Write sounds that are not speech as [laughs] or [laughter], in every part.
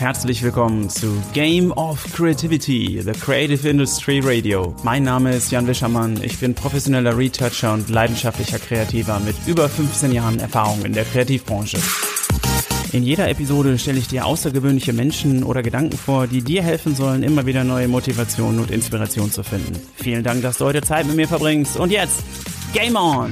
Herzlich willkommen zu Game of Creativity, the Creative Industry Radio. Mein Name ist Jan Wischermann, ich bin professioneller Retoucher und leidenschaftlicher Kreativer mit über 15 Jahren Erfahrung in der Kreativbranche. In jeder Episode stelle ich dir außergewöhnliche Menschen oder Gedanken vor, die dir helfen sollen, immer wieder neue Motivation und Inspiration zu finden. Vielen Dank, dass du heute Zeit mit mir verbringst. Und jetzt, Game On!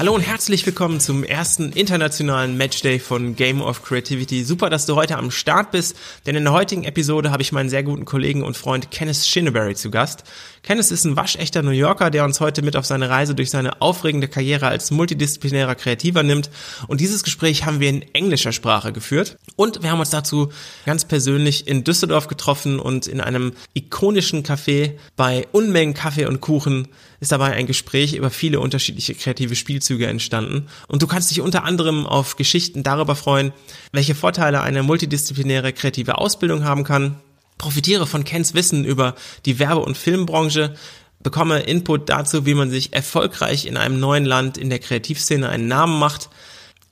Hallo und herzlich willkommen zum ersten internationalen Matchday von Game of Creativity. Super, dass du heute am Start bist, denn in der heutigen Episode habe ich meinen sehr guten Kollegen und Freund Kenneth Shinneberry zu Gast. Kenneth ist ein waschechter New Yorker, der uns heute mit auf seine Reise durch seine aufregende Karriere als multidisziplinärer Kreativer nimmt. Und dieses Gespräch haben wir in englischer Sprache geführt. Und wir haben uns dazu ganz persönlich in Düsseldorf getroffen und in einem ikonischen Café bei Unmengen Kaffee und Kuchen ist dabei ein Gespräch über viele unterschiedliche kreative Spielzüge entstanden. Und du kannst dich unter anderem auf Geschichten darüber freuen, welche Vorteile eine multidisziplinäre kreative Ausbildung haben kann. Profitiere von Kens Wissen über die Werbe- und Filmbranche, bekomme Input dazu, wie man sich erfolgreich in einem neuen Land in der Kreativszene einen Namen macht,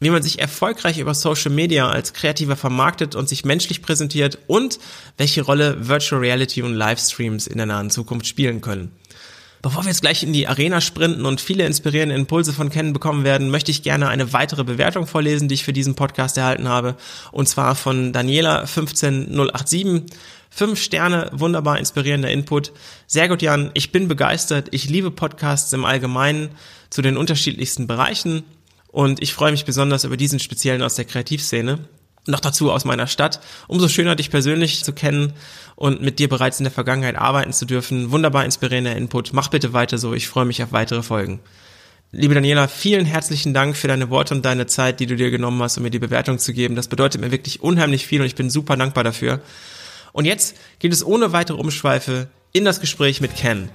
wie man sich erfolgreich über Social Media als Kreativer vermarktet und sich menschlich präsentiert und welche Rolle Virtual Reality und Livestreams in der nahen Zukunft spielen können. Bevor wir jetzt gleich in die Arena sprinten und viele inspirierende Impulse von Kennen bekommen werden, möchte ich gerne eine weitere Bewertung vorlesen, die ich für diesen Podcast erhalten habe. Und zwar von Daniela 15087. Fünf Sterne, wunderbar inspirierender Input. Sehr gut, Jan. Ich bin begeistert. Ich liebe Podcasts im Allgemeinen zu den unterschiedlichsten Bereichen. Und ich freue mich besonders über diesen speziellen aus der Kreativszene noch dazu aus meiner Stadt. Umso schöner, dich persönlich zu kennen und mit dir bereits in der Vergangenheit arbeiten zu dürfen. Wunderbar inspirierender Input. Mach bitte weiter so. Ich freue mich auf weitere Folgen. Liebe Daniela, vielen herzlichen Dank für deine Worte und deine Zeit, die du dir genommen hast, um mir die Bewertung zu geben. Das bedeutet mir wirklich unheimlich viel und ich bin super dankbar dafür. Und jetzt geht es ohne weitere Umschweife in das Gespräch mit Ken.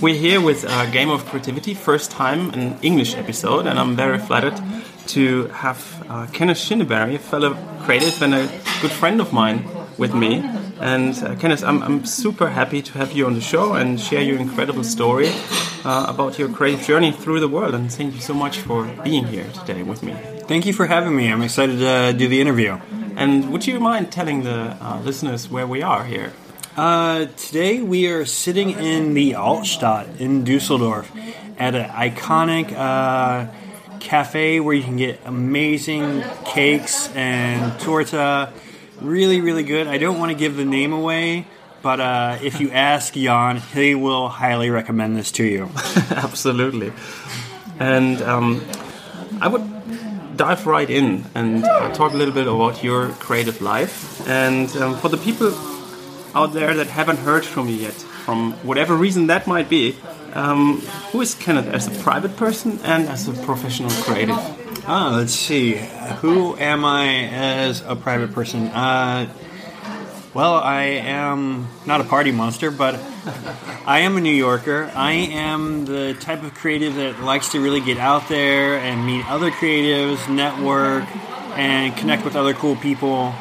We're here with a uh, Game of Creativity, first time an English episode, and I'm very flattered to have uh, Kenneth Shinneberry, a fellow creative and a good friend of mine, with me. And uh, Kenneth, I'm, I'm super happy to have you on the show and share your incredible story uh, about your creative journey through the world. And thank you so much for being here today with me. Thank you for having me. I'm excited to do the interview. And would you mind telling the uh, listeners where we are here? Uh, today we are sitting in the Altstadt in Dusseldorf at an iconic uh, cafe where you can get amazing cakes and torta. Really, really good. I don't want to give the name away, but uh, if you ask Jan, he will highly recommend this to you. [laughs] Absolutely. And um, I would dive right in and uh, talk a little bit about your creative life. And um, for the people out there that haven't heard from you yet, from whatever reason that might be, um, who is Kenneth as a private person and as a professional creative? Ah, let's see. Who am I as a private person? Uh, well, I am not a party monster, but I am a New Yorker. I am the type of creative that likes to really get out there and meet other creatives, network, and connect with other cool people.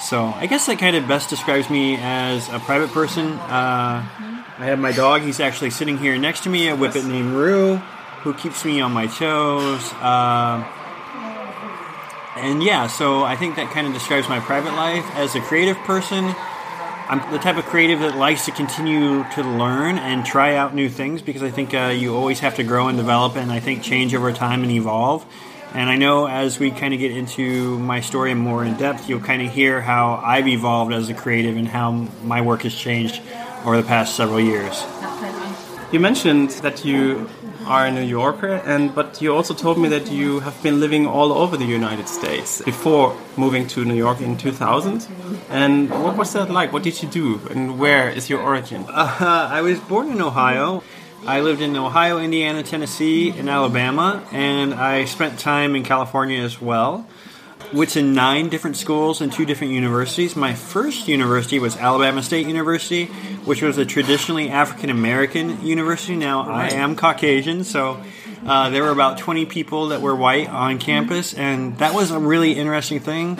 So I guess that kind of best describes me as a private person. Uh, I have my dog. He's actually sitting here next to me, a whippet named Rue, who keeps me on my toes. Uh, and yeah, so I think that kind of describes my private life. As a creative person, I'm the type of creative that likes to continue to learn and try out new things because I think uh, you always have to grow and develop and I think change over time and evolve. And I know as we kind of get into my story more in depth, you'll kind of hear how I've evolved as a creative and how my work has changed over the past several years. You mentioned that you are a New Yorker, and but you also told me that you have been living all over the United States before moving to New York in 2000. And what was that like? What did you do, and where is your origin? Uh, I was born in Ohio. I lived in Ohio, Indiana, Tennessee, and Alabama, and I spent time in California as well. Which in nine different schools and two different universities. My first university was Alabama State University, which was a traditionally African American university. Now I am Caucasian, so uh, there were about 20 people that were white on campus, and that was a really interesting thing.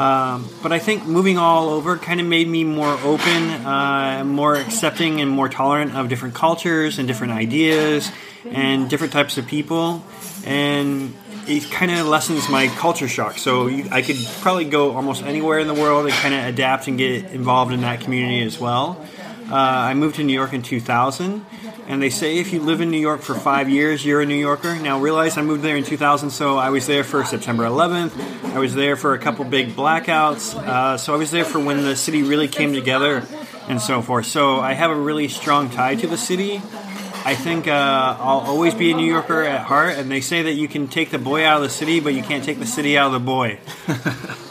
Um, but I think moving all over kind of made me more open, uh, more accepting, and more tolerant of different cultures and different ideas and different types of people. And it kind of lessens my culture shock. So you, I could probably go almost anywhere in the world and kind of adapt and get involved in that community as well. Uh, I moved to New York in 2000, and they say if you live in New York for five years, you're a New Yorker. Now, realize I moved there in 2000, so I was there for September 11th. I was there for a couple big blackouts. Uh, so I was there for when the city really came together and so forth. So I have a really strong tie to the city. I think uh, I'll always be a New Yorker at heart, and they say that you can take the boy out of the city, but you can't take the city out of the boy. [laughs]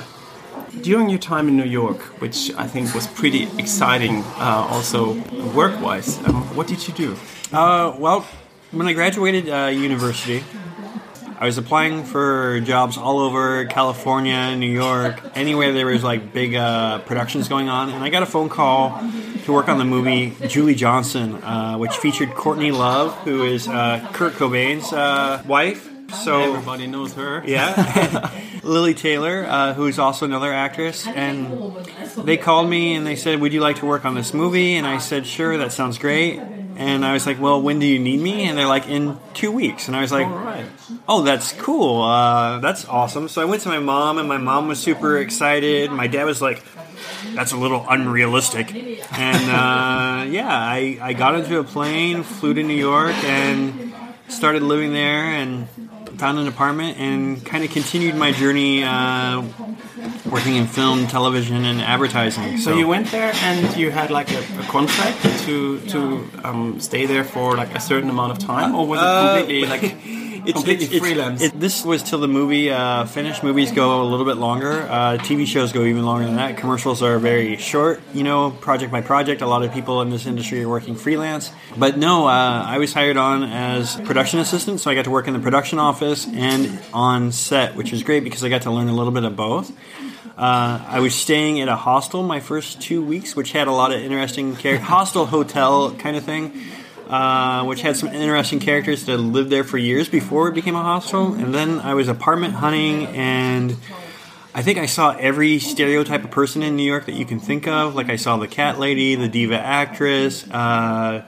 During your time in New York, which I think was pretty exciting, uh, also work-wise, um, what did you do? Uh, well, when I graduated uh, university, I was applying for jobs all over California, New York, anywhere there was like big uh, productions going on, and I got a phone call to work on the movie Julie Johnson, uh, which featured Courtney Love, who is uh, Kurt Cobain's uh, wife. So everybody knows her. Yeah, [laughs] Lili Taylor, uh, who is also another actress, and they called me and they said, "Would you like to work on this movie?" And I said, "Sure, that sounds great." And I was like, "Well, when do you need me?" And they're like, "In two weeks." And I was like, "Oh, that's cool. Uh, that's awesome." So I went to my mom, and my mom was super excited. My dad was like, "That's a little unrealistic." And uh, yeah, I, I got into a plane, flew to New York, and started living there, and found an apartment and kind of continued my journey uh, working in film, television, and advertising. So, you went there and you had like a, a contract to to um, stay there for like a certain amount of time, or was it Uh, completely like [laughs] it's, completely it's- freelance? it- this was till the movie uh, finished. Movies go a little bit longer. Uh, TV shows go even longer than that. Commercials are very short, you know, project by project. A lot of people in this industry are working freelance. But no, uh, I was hired on as production assistant, so I got to work in the production office and on set, which was great because I got to learn a little bit of both. Uh, I was staying at a hostel my first two weeks, which had a lot of interesting hostel hotel kind of thing uh, which had some interesting characters that lived there for years before it became a hostel. And then I was apartment hunting, and I think I saw every stereotype of person in New York that you can think of. Like I saw the cat lady, the diva actress, uh,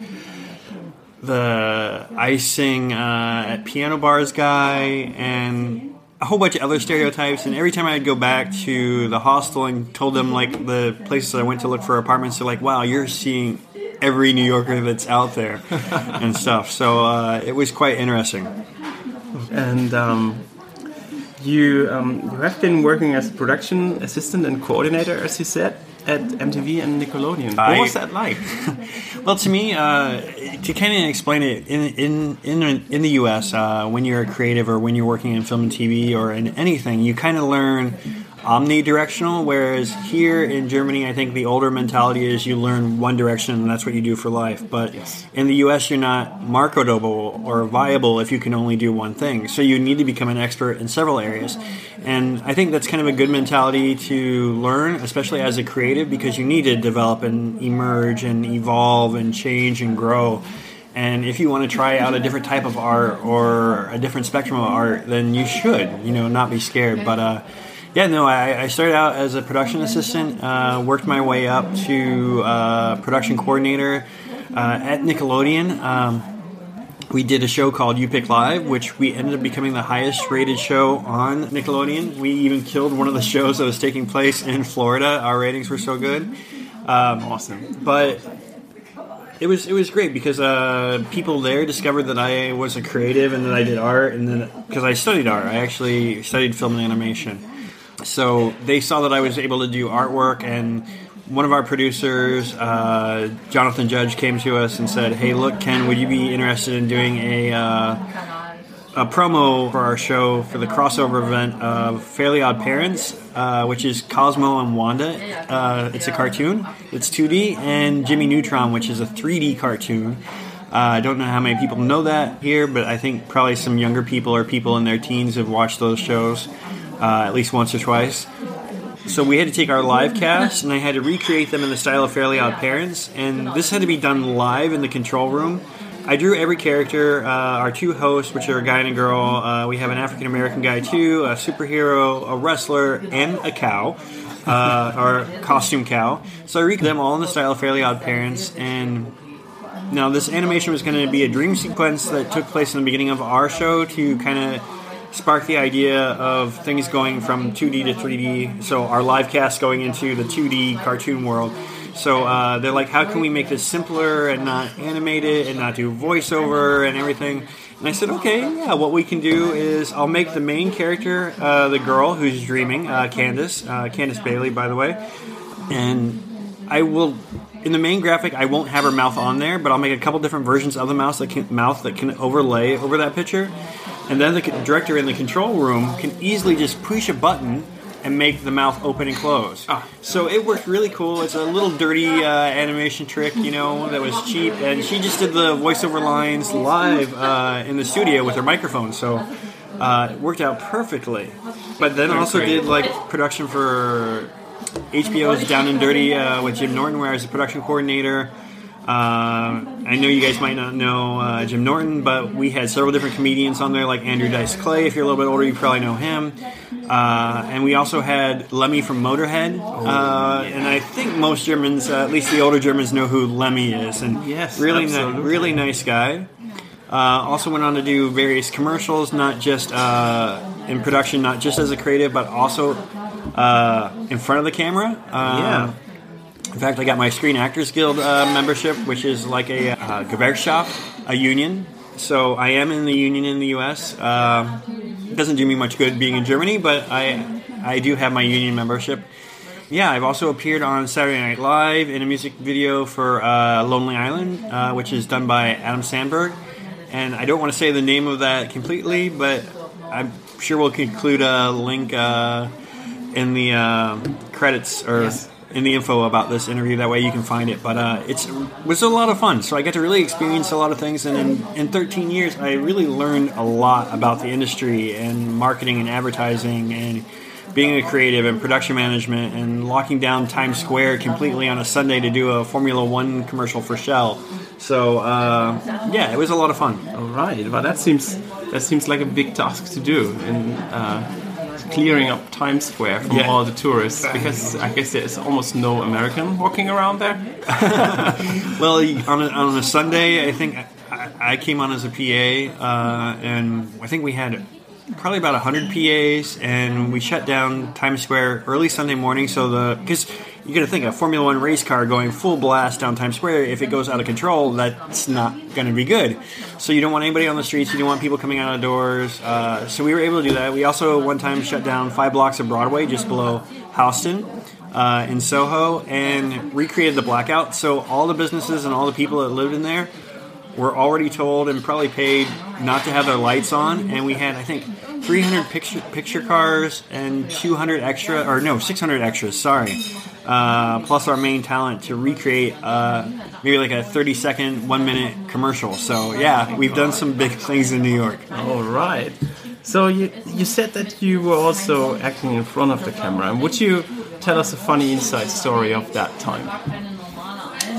the icing uh, at piano bars guy, and a whole bunch of other stereotypes. And every time I'd go back to the hostel and told them like the places I went to look for apartments, they're like, "Wow, you're seeing." Every New Yorker that's out there and stuff. So uh, it was quite interesting. and um, you um, you have been working as production assistant and coordinator, as you said, at MTV and Nickelodeon. I- what was that like? [laughs] Well, to me, uh, to kind of explain it, in in in, in the U.S., uh, when you're a creative or when you're working in film and TV or in anything, you kind of learn omnidirectional. Whereas here in Germany, I think the older mentality is you learn one direction and that's what you do for life. But in the U.S., you're not marketable or viable if you can only do one thing. So you need to become an expert in several areas. And I think that's kind of a good mentality to learn, especially as a creative, because you need to develop and emerge and evolve and change and grow. And if you want to try out a different type of art or a different spectrum of art, then you should, you know, not be scared. But uh, yeah, no, I, I started out as a production assistant, uh, worked my way up to uh, production coordinator uh, at Nickelodeon. Um, we did a show called You Pick Live, which we ended up becoming the highest rated show on Nickelodeon. We even killed one of the shows that was taking place in Florida. Our ratings were so good. Um, Awesome. but it was it was great because uh, people there discovered that I was a creative and that I did art, and then because I studied art, I actually studied film and animation. So they saw that I was able to do artwork, and one of our producers, uh, Jonathan Judge, came to us and said, "Hey, look, Ken, would you be interested in doing a?" Uh, a promo for our show for the crossover event of Fairly Odd Parents, uh, which is Cosmo and Wanda. Uh, it's a cartoon. It's 2D, and Jimmy Neutron, which is a 3D cartoon. Uh, I don't know how many people know that here, but I think probably some younger people or people in their teens have watched those shows uh, at least once or twice. So we had to take our live cast, and I had to recreate them in the style of Fairly Odd Parents, and this had to be done live in the control room. I drew every character. Uh, our two hosts, which are a guy and a girl. Uh, we have an African American guy too, a superhero, a wrestler, and a cow, uh, or costume cow. So I recreated them all in the style of Fairly Odd Parents. And now this animation was going to be a dream sequence that took place in the beginning of our show to kind of spark the idea of things going from 2D to 3D. So our live cast going into the 2D cartoon world. So uh, they're like, how can we make this simpler and not animate it and not do voiceover and everything? And I said, okay, yeah, what we can do is I'll make the main character uh, the girl who's dreaming, uh, Candace, uh, Candace Bailey, by the way, and I will. In the main graphic, I won't have her mouth on there, but I'll make a couple different versions of the mouse that can, mouth that can overlay over that picture, and then the director in the control room can easily just push a button and make the mouth open and close. Ah. So it worked really cool. It's a little dirty uh, animation trick, you know, that was cheap, and she just did the voiceover lines live uh, in the studio with her microphone. So uh, it worked out perfectly. But then also did like production for HBO's Down and Dirty uh, with Jim Norton, where I was the production coordinator. Uh, I know you guys might not know uh, Jim Norton, but we had several different comedians on there, like Andrew Dice Clay. If you're a little bit older, you probably know him. Uh, and we also had Lemmy from Motorhead. uh, and I think most Germans, uh, at least the older Germans, know who Lemmy is. And Yes, really, ni- really nice guy. Uh, also went on to do various commercials, not just uh, in production, not just as a creative, but also uh, in front of the camera. Uh, Yeah. In fact, I got my Screen Actors Guild uh, membership, which is like a uh, Gewerkschaft, a union. So I am in the union in the U.S. Uh, doesn't do me much good being in Germany, but I I do have my union membership. Yeah, I've also appeared on Saturday Night Live in a music video for uh, Lonely Island, uh, which is done by Adam Sandberg. And I don't want to say the name of that completely, but I'm sure we'll include a link uh, in the uh, credits or Yes. In the info about this interview. That way you can find it. But uh, it's it was a lot of fun. So I got to really experience a lot of things. And in, in 13 years, I really learned a lot about the industry and marketing and advertising and being a creative and production management and locking down Times Square completely on a Sunday to do a Formula One commercial for Shell. So uh, yeah, it was a lot of fun. All right. Well, that seems that seems like a big task to do in uh, clearing up Times Square from Yeah. all the tourists because I guess there's almost no American walking around there. [laughs] Well, on a, on a Sunday, I think I, I came on as a PA, uh, and I think we had probably about 100 PAs, and we shut down Times Square early Sunday morning. So the because you got to think a Formula One race car going full blast down Times Square, if it goes out of control, that's not going to be good. So you don't want anybody on the streets. You don't want people coming out of doors. Uh, so we were able to do that. We also one time shut down five blocks of Broadway just below Houston uh, in Soho and recreated the blackout. So all the businesses and all the people that lived in there were already told and probably paid not to have their lights on. And we had, I think, 300 picture picture cars and 200 extra, or no, 600 extras. Sorry. Uh, plus our main talent to recreate uh, maybe like a 30 second, one minute commercial. So yeah, we've done some big things in New York. All right. So you you said that you were also acting in front of the camera, and would you tell us a funny inside story of that time?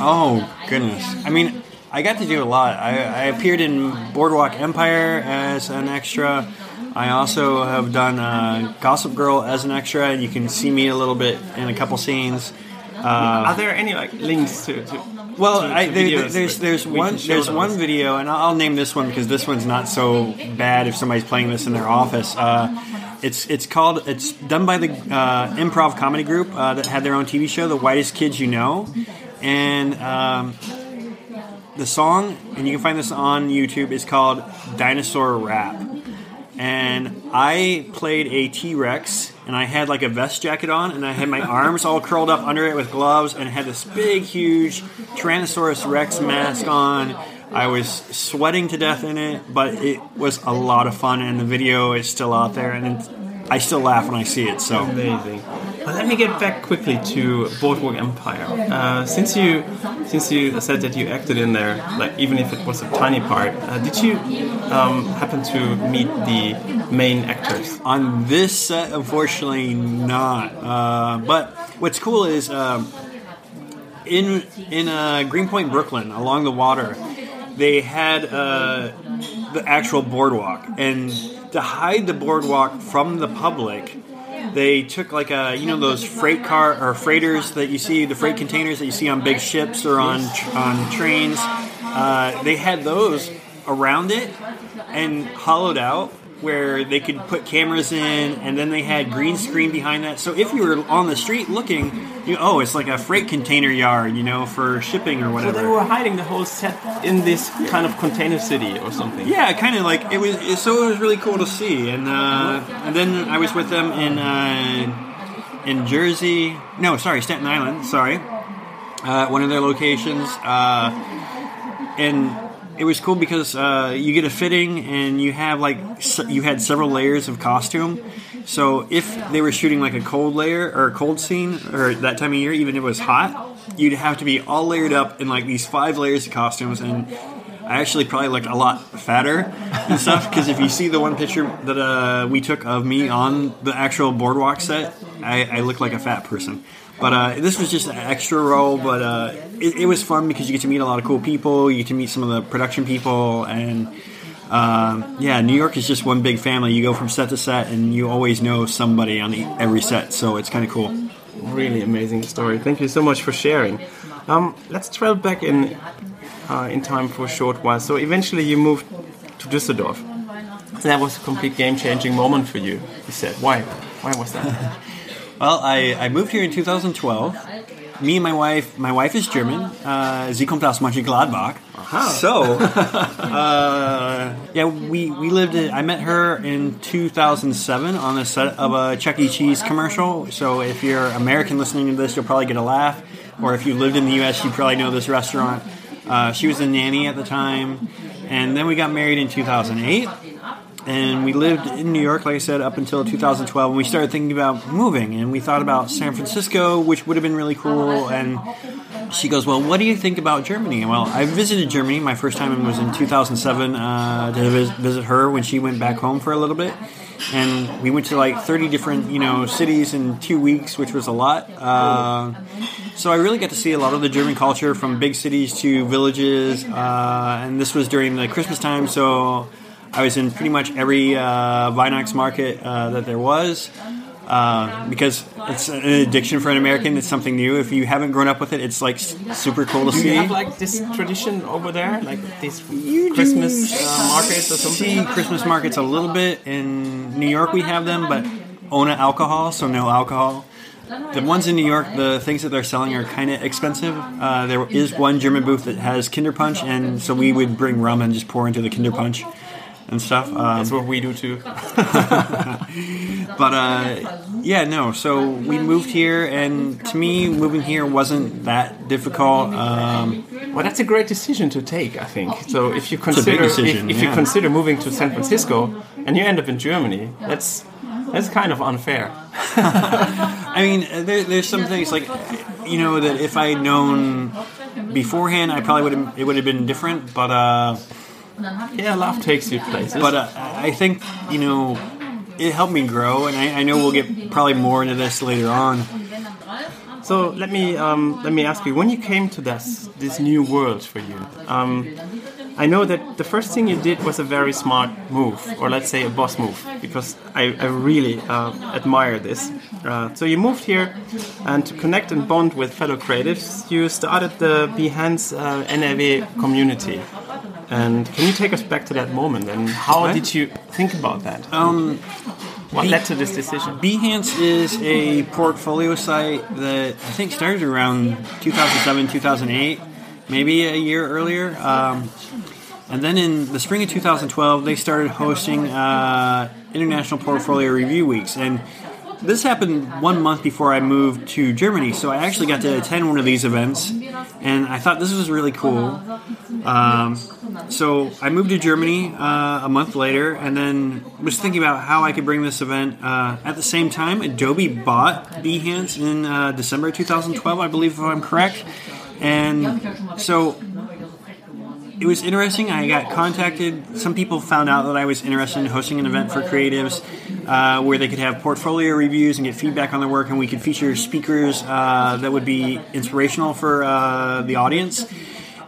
Oh goodness! I mean, I got to do a lot. I, I appeared in Boardwalk Empire as an extra. I also have done uh, Gossip Girl as an extra, and you can see me a little bit in a couple scenes. Are there any like links to? to Well, to- to I, there, there's there's one there's those? one video, and I'll I'll name this one because this one's not so bad if somebody's playing this in their office. Uh, it's it's called it's done by the uh, improv comedy group uh, that had their own TV show, The Whitest Kids You Know, and um, the song, and you can find this on YouTube, is called Dinosaur Rap. And I played a T Rex, and I had like a vest jacket on, and I had my [laughs] arms all curled up under it with gloves, and I had this big, huge Tyrannosaurus Rex mask on. I was sweating to death in it, but it was a lot of fun, and the video is still out there, and I still laugh when I see it. So Amazing. Well, let me get back quickly to Boardwalk Empire. Uh, since you since you said that you acted in there, like even if it was a tiny part, uh, did you um, happen to meet the main actors? On this set, unfortunately, not. Uh, but what's cool is um, in in uh, Greenpoint, Brooklyn, along the water, they had uh, the actual boardwalk, and to hide the boardwalk from the public, [laughs] they took like a you know those freight car or freighters that you see the freight containers that you see on big ships or on on trains. Uh, they had those around it and hollowed out where they could put cameras in, and then they had green screen behind that. So if you were on the street looking, you oh, it's like a freight container yard, you know, for shipping or whatever. So they were hiding the whole set in this kind of container city or something. Yeah, kind of like it was. So it was really cool to see, and uh, and then I was with them in uh, in Jersey. No, sorry, Staten Island. Sorry, uh, one of their locations, uh, and it was cool because uh, you get a fitting, and you have like you had several layers of costume. So if they were shooting like a cold layer or a cold scene or that time of year, even if it was hot, you'd have to be all layered up in like these five layers of costumes and I actually probably looked a lot fatter and stuff because if you see the one picture that uh, we took of me on the actual boardwalk set, I, I look like a fat person. But uh, this was just an extra role, but uh, it, it was fun because you get to meet a lot of cool people. You get to meet some of the production people, and um, yeah, New York is just one big family. You go from set to set, and you always know somebody on the, every set, so it's kind of cool. Really amazing story. Thank you so much for sharing. Um, let's travel back in uh, in time for a short while. So eventually you moved to Düsseldorf. That was a complete game-changing moment for you. You said, "Why? Why was that?" [laughs] Well, I, I moved here in 2012. Me and my wife, my wife is German. Uh, sie kommt aus Mönchengladbach. So, uh, yeah, we, we lived in, I met her in 2007 on the set of a Chuck E. Cheese commercial. So if you're American listening to this, you'll probably get a laugh. Or if you lived in the U.S., you probably know this restaurant. Uh, she was a nanny at the time. And then we got married in 2008 and we lived in New York, like I said, up until 2012. And we started thinking about moving, and we thought about San Francisco, which would have been really cool. And she goes, "Well, what do you think about Germany?" Well, I visited Germany. My first time was in 2007 uh, to visit her when she went back home for a little bit. And we went to like 30 different, you know, cities in two weeks, which was a lot. Uh, so I really got to see a lot of the German culture from big cities to villages. Uh, and this was during the Christmas time, so I was in pretty much every uh, Weihnachts market uh, that there was. Uh, because it's an addiction for an American. It's something new. If you haven't grown up with it, it's like s- super cool to Do see. you have like this tradition over there, like these You Christmas uh, markets or something? See Christmas markets a little bit in New York. We have them, but Ona alcohol, so no alcohol. The ones in New York, the things that they're selling are kind of expensive. Uh, there is one German booth that has Kinder Punch, and so we would bring rum and just pour into the Kinder Punch and stuff. Um, That's what we do too. [laughs] but uh, yeah, no. So we moved here, and to me, moving here wasn't that difficult. Um, Well, that's a great decision to take, I think. So if you consider decision, if, if you consider moving to San Francisco and you end up in Germany, that's that's kind of unfair. [laughs] I mean, uh, there, there's some things like, you know, that if I had known beforehand, I probably would have. It would have been different. But uh, Yeah, love takes you places. but uh, I think you know, it helped me grow, and I, I know we'll get probably more into this later on. so let me um, let me ask you: when you came to this this new world for you, um, I know that the first thing you did was a very smart move, or let's say a boss move, because I, I really uh, admire this. Uh, so you moved here, and to connect and bond with fellow creatives, you started the Behance uh, NRW community. And can you take us back to that moment? And how What? did you think about that? Um, what led to this decision? Behance is a portfolio site that I think started around 2007, 2008, maybe a year earlier. Um, and then in the spring of 2012, they started hosting uh, International Portfolio Review Weeks. And this happened one month before I moved to Germany, so I actually got to attend one of these events, and I thought this was really cool. Um, so I moved to Germany uh, a month later, and then was thinking about how I could bring this event. Uh, at the same time, Adobe bought Behance in uh, December 2012, I believe, if I'm correct. And so it was interesting. I got contacted. Some people found out that I was interested in hosting an event for creatives uh, where they could have portfolio reviews and get feedback on their work, and we could feature speakers uh, that would be inspirational for uh, the audience.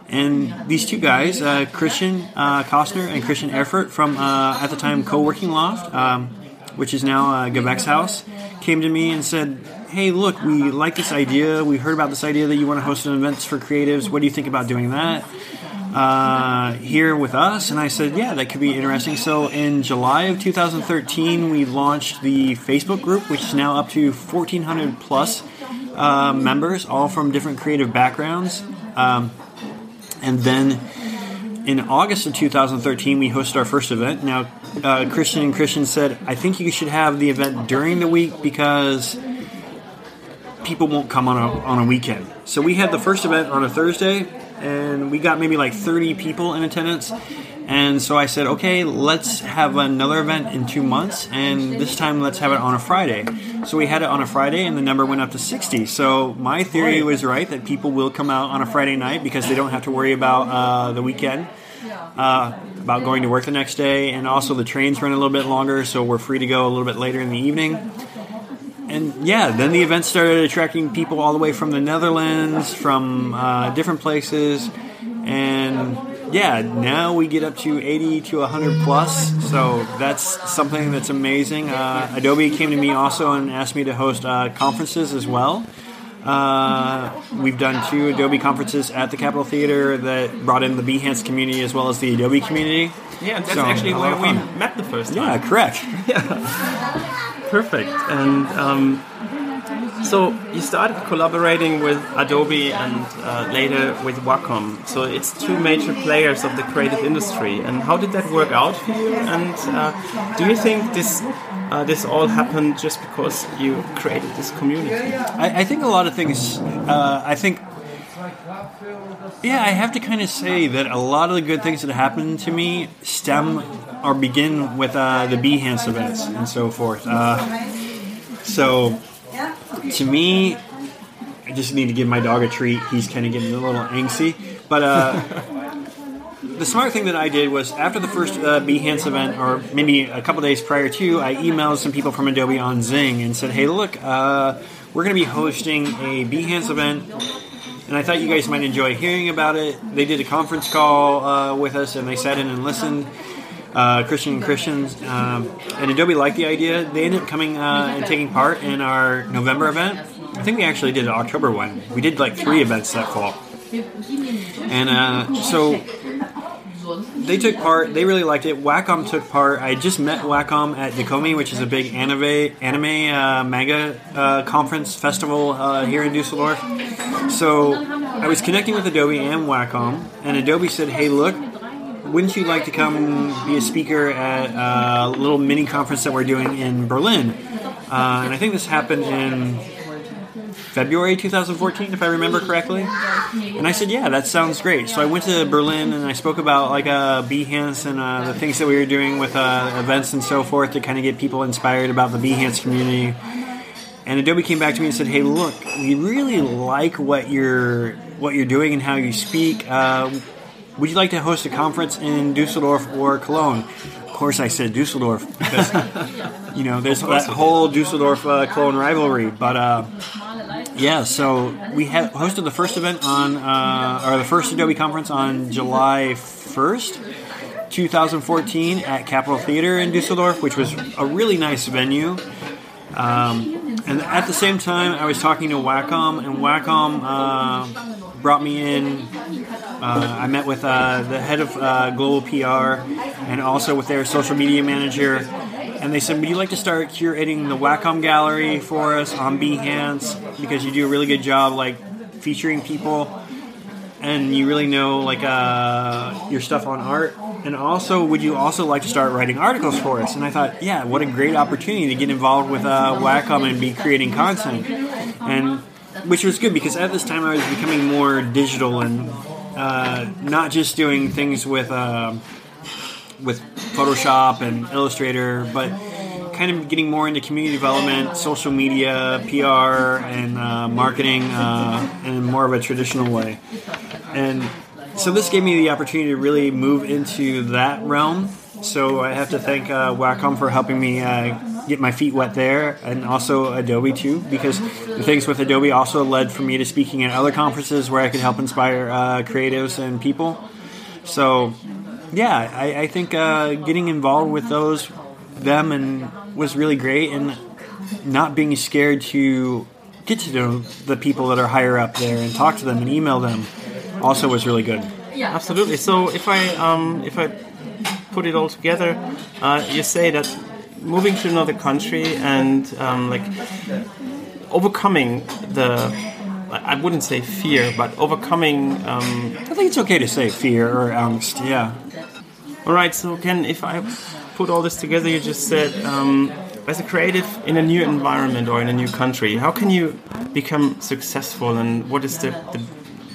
And these two guys, uh, Christian uh, Kostner and Christian Erfurt from uh, at the time Co-working Loft, um, which is now uh, House, came to me and said, "Hey, look, we like this idea. We heard about this idea that you want to host an events for creatives. What do you think about doing that?" Uh, here with us, and I said, "Yeah, that could be interesting." So, in July of 2013, we launched the Facebook group, which is now up to 1,400 plus uh, members, all from different creative backgrounds. Um, and then in August of 2013, we hosted our first event. Now, uh, Christian and Christian said, I think you should have the event during the week because people won't come on a, on a weekend. So we had the first event on a Thursday, and we got maybe like 30 people in attendance. And so I said, okay, let's have another event in two months, and this time let's have it on a Friday. So we had it on a Friday, and the number went up to 60. So my theory was right that people will come out on a Friday night because they don't have to worry about uh, the weekend, uh, about going to work the next day, and also the trains run a little bit longer, so we're free to go a little bit later in the evening. And yeah, then the event started attracting people all the way from the Netherlands, from uh, different places, and yeah, now we get up to 80 to 100 plus, so that's something that's amazing. Uh, Adobe came to me also and asked me to host uh, conferences as well. Uh, we've done two Adobe conferences at the Capitol Theater that brought in the Behance community as well as the Adobe community. Yeah, that's So, actually where we met the first time. Yeah, correct. [laughs] Perfect. And um, so you started collaborating with Adobe and uh, later with Wacom. So it's two major players of the creative industry. And how did that work out for you? And uh, do you think this uh, this all happened just because you created this community? I, I think a lot of things. Uh, I think, yeah, I have to kind of say that a lot of the good things that happened to me stem or begin with uh, the Behance events and so forth. Uh, so, to me, I just need to give my dog a treat. He's kind of getting a little angsty, but. Uh, [laughs] the smart thing that I did was after the first uh, Behance event, or maybe a couple days prior to, I emailed some people from Adobe on XING and said, "Hey, look, uh, we're going to be hosting a Behance event, and I thought you guys might enjoy hearing about it." They did a conference call uh, with us, and they sat in and listened. Uh, Christian Christians, um, and Adobe liked the idea. They ended up coming uh, and taking part in our November event. I think we actually did an October one. We did like three events that fall, and uh, so they took part. They really liked it. Wacom took part. I just met Wacom at DoKomi, which is a big anime anime uh, manga uh, conference festival uh, here in Dusseldorf. So I was connecting with Adobe and Wacom, and Adobe said, "Hey, look." Wouldn't you like to come be a speaker at a little mini conference that we're doing in Berlin? Uh, and I think this happened in February 2014, if I remember correctly. And I said, "Yeah, that sounds great." So I went to Berlin and I spoke about like uh, Behance and uh, the things that we were doing with uh, events and so forth to kind of get people inspired about the Behance community. And Adobe came back to me and said, "Hey, look, we really like what you're what you're doing and how you speak. Uh, would you like to host a conference in Dusseldorf or Cologne?" Of course, I said Dusseldorf because you know there's that whole Dusseldorf uh, Cologne rivalry. But uh, yeah, so we had hosted the first event on, uh, or the first Adobe conference on July 1st, 2014 at Capitol Theater in Dusseldorf, which was a really nice venue. Um, and at the same time, I was talking to Wacom, and Wacom uh, brought me in. Uh, I met with uh, the head of uh, global PR and also with their social media manager. And they said, Would you like to start curating the Wacom gallery for us on Behance? Because you do a really good job, like featuring people and you really know like uh, your stuff on art and also would you also like to start writing articles for us and i thought yeah what a great opportunity to get involved with uh, wacom and be creating content and which was good because at this time i was becoming more digital and uh, not just doing things with uh, with photoshop and illustrator but kind of getting more into community development, social media, PR, and uh, marketing uh, in more of a traditional way. And so this gave me the opportunity to really move into that realm. So I have to thank uh, Wacom for helping me uh, get my feet wet there, and also Adobe too, because the things with Adobe also led for me to speaking at other conferences where I could help inspire uh, creatives and people. So, yeah, I, I think uh, getting involved with those them and was really great, and not being scared to get to know the people that are higher up there and talk to them and email them also was really good. Yeah, absolutely. So if I um, if I put it all together, uh, you say that moving to another country and um, like overcoming the I wouldn't say fear, but overcoming. Um, I think it's okay to say fear or angst. Yeah. All right. So, Ken, if I put all this together, you just said, um, as a creative in a new environment or in a new country, how can you become successful, and what is the, the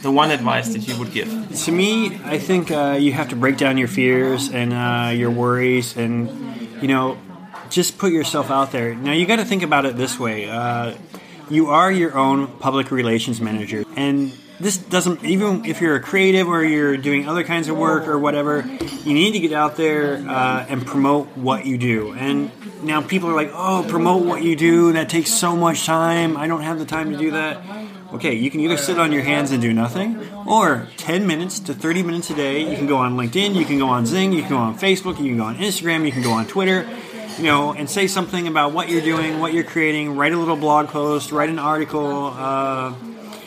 the one advice that you would give? To me, I think uh, you have to break down your fears and uh, your worries, and you know, just put yourself out there. Now, you got to think about it this way: uh, you are your own public relations manager, and this doesn't even if you're a creative or you're doing other kinds of work or whatever you need to get out there uh, and promote what you do and now people are like oh promote what you do that takes so much time i don't have the time to do that okay you can either sit on your hands and do nothing or 10 minutes to 30 minutes a day you can go on linkedin you can go on xing you can go on facebook you can go on instagram you can go on twitter you know, and say something about what you're doing, what you're creating. Write a little blog post, write an article, uh,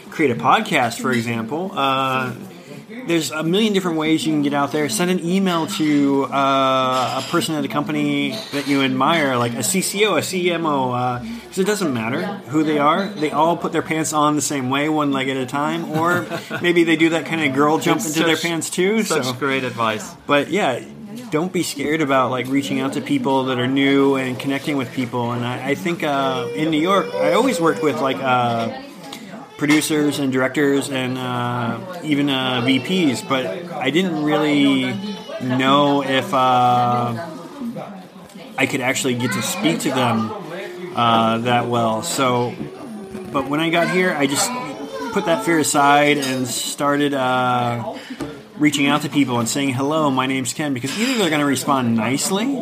create a podcast, for example. Uh, there's a million different ways you can get out there. Send an email to uh, a person at a company that you admire, like a CCO, a CMO, because uh, it doesn't matter who they are. They all put their pants on the same way, one leg at a time, or [laughs] maybe they do that kind of girl jump it's into such, their pants too. Such so. great advice. But yeah, don't be scared about like reaching out to people that are new and connecting with people. And I, I think uh, in New York, I always worked with like uh, producers and directors and uh, even uh, VPs, but I didn't really know if uh, I could actually get to speak to them uh, that well. So, but when I got here, I just put that fear aside and started reaching out to people and saying hello my name's ken because either they're going to respond nicely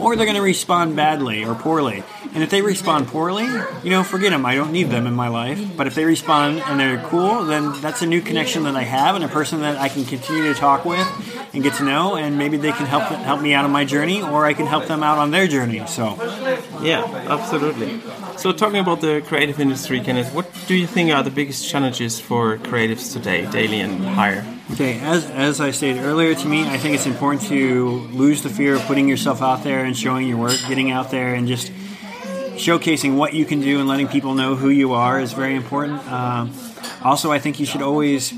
or they're going to respond badly or poorly. And if they respond poorly you know forget them i don't need them in my life. But if they respond and they're cool then that's a new connection that i have and a person that i can continue to talk with and get to know and maybe they can help help me out on my journey or i can help them out on their journey so. Yeah absolutely. So talking about the creative industry kenneth what do you think are the biggest challenges for creatives today daily and higher? Okay, as, as I stated earlier, to me, I think it's important to lose the fear of putting yourself out there and showing your work, getting out there and just showcasing what you can do and letting people know who you are is very important. Uh, also, I think you should always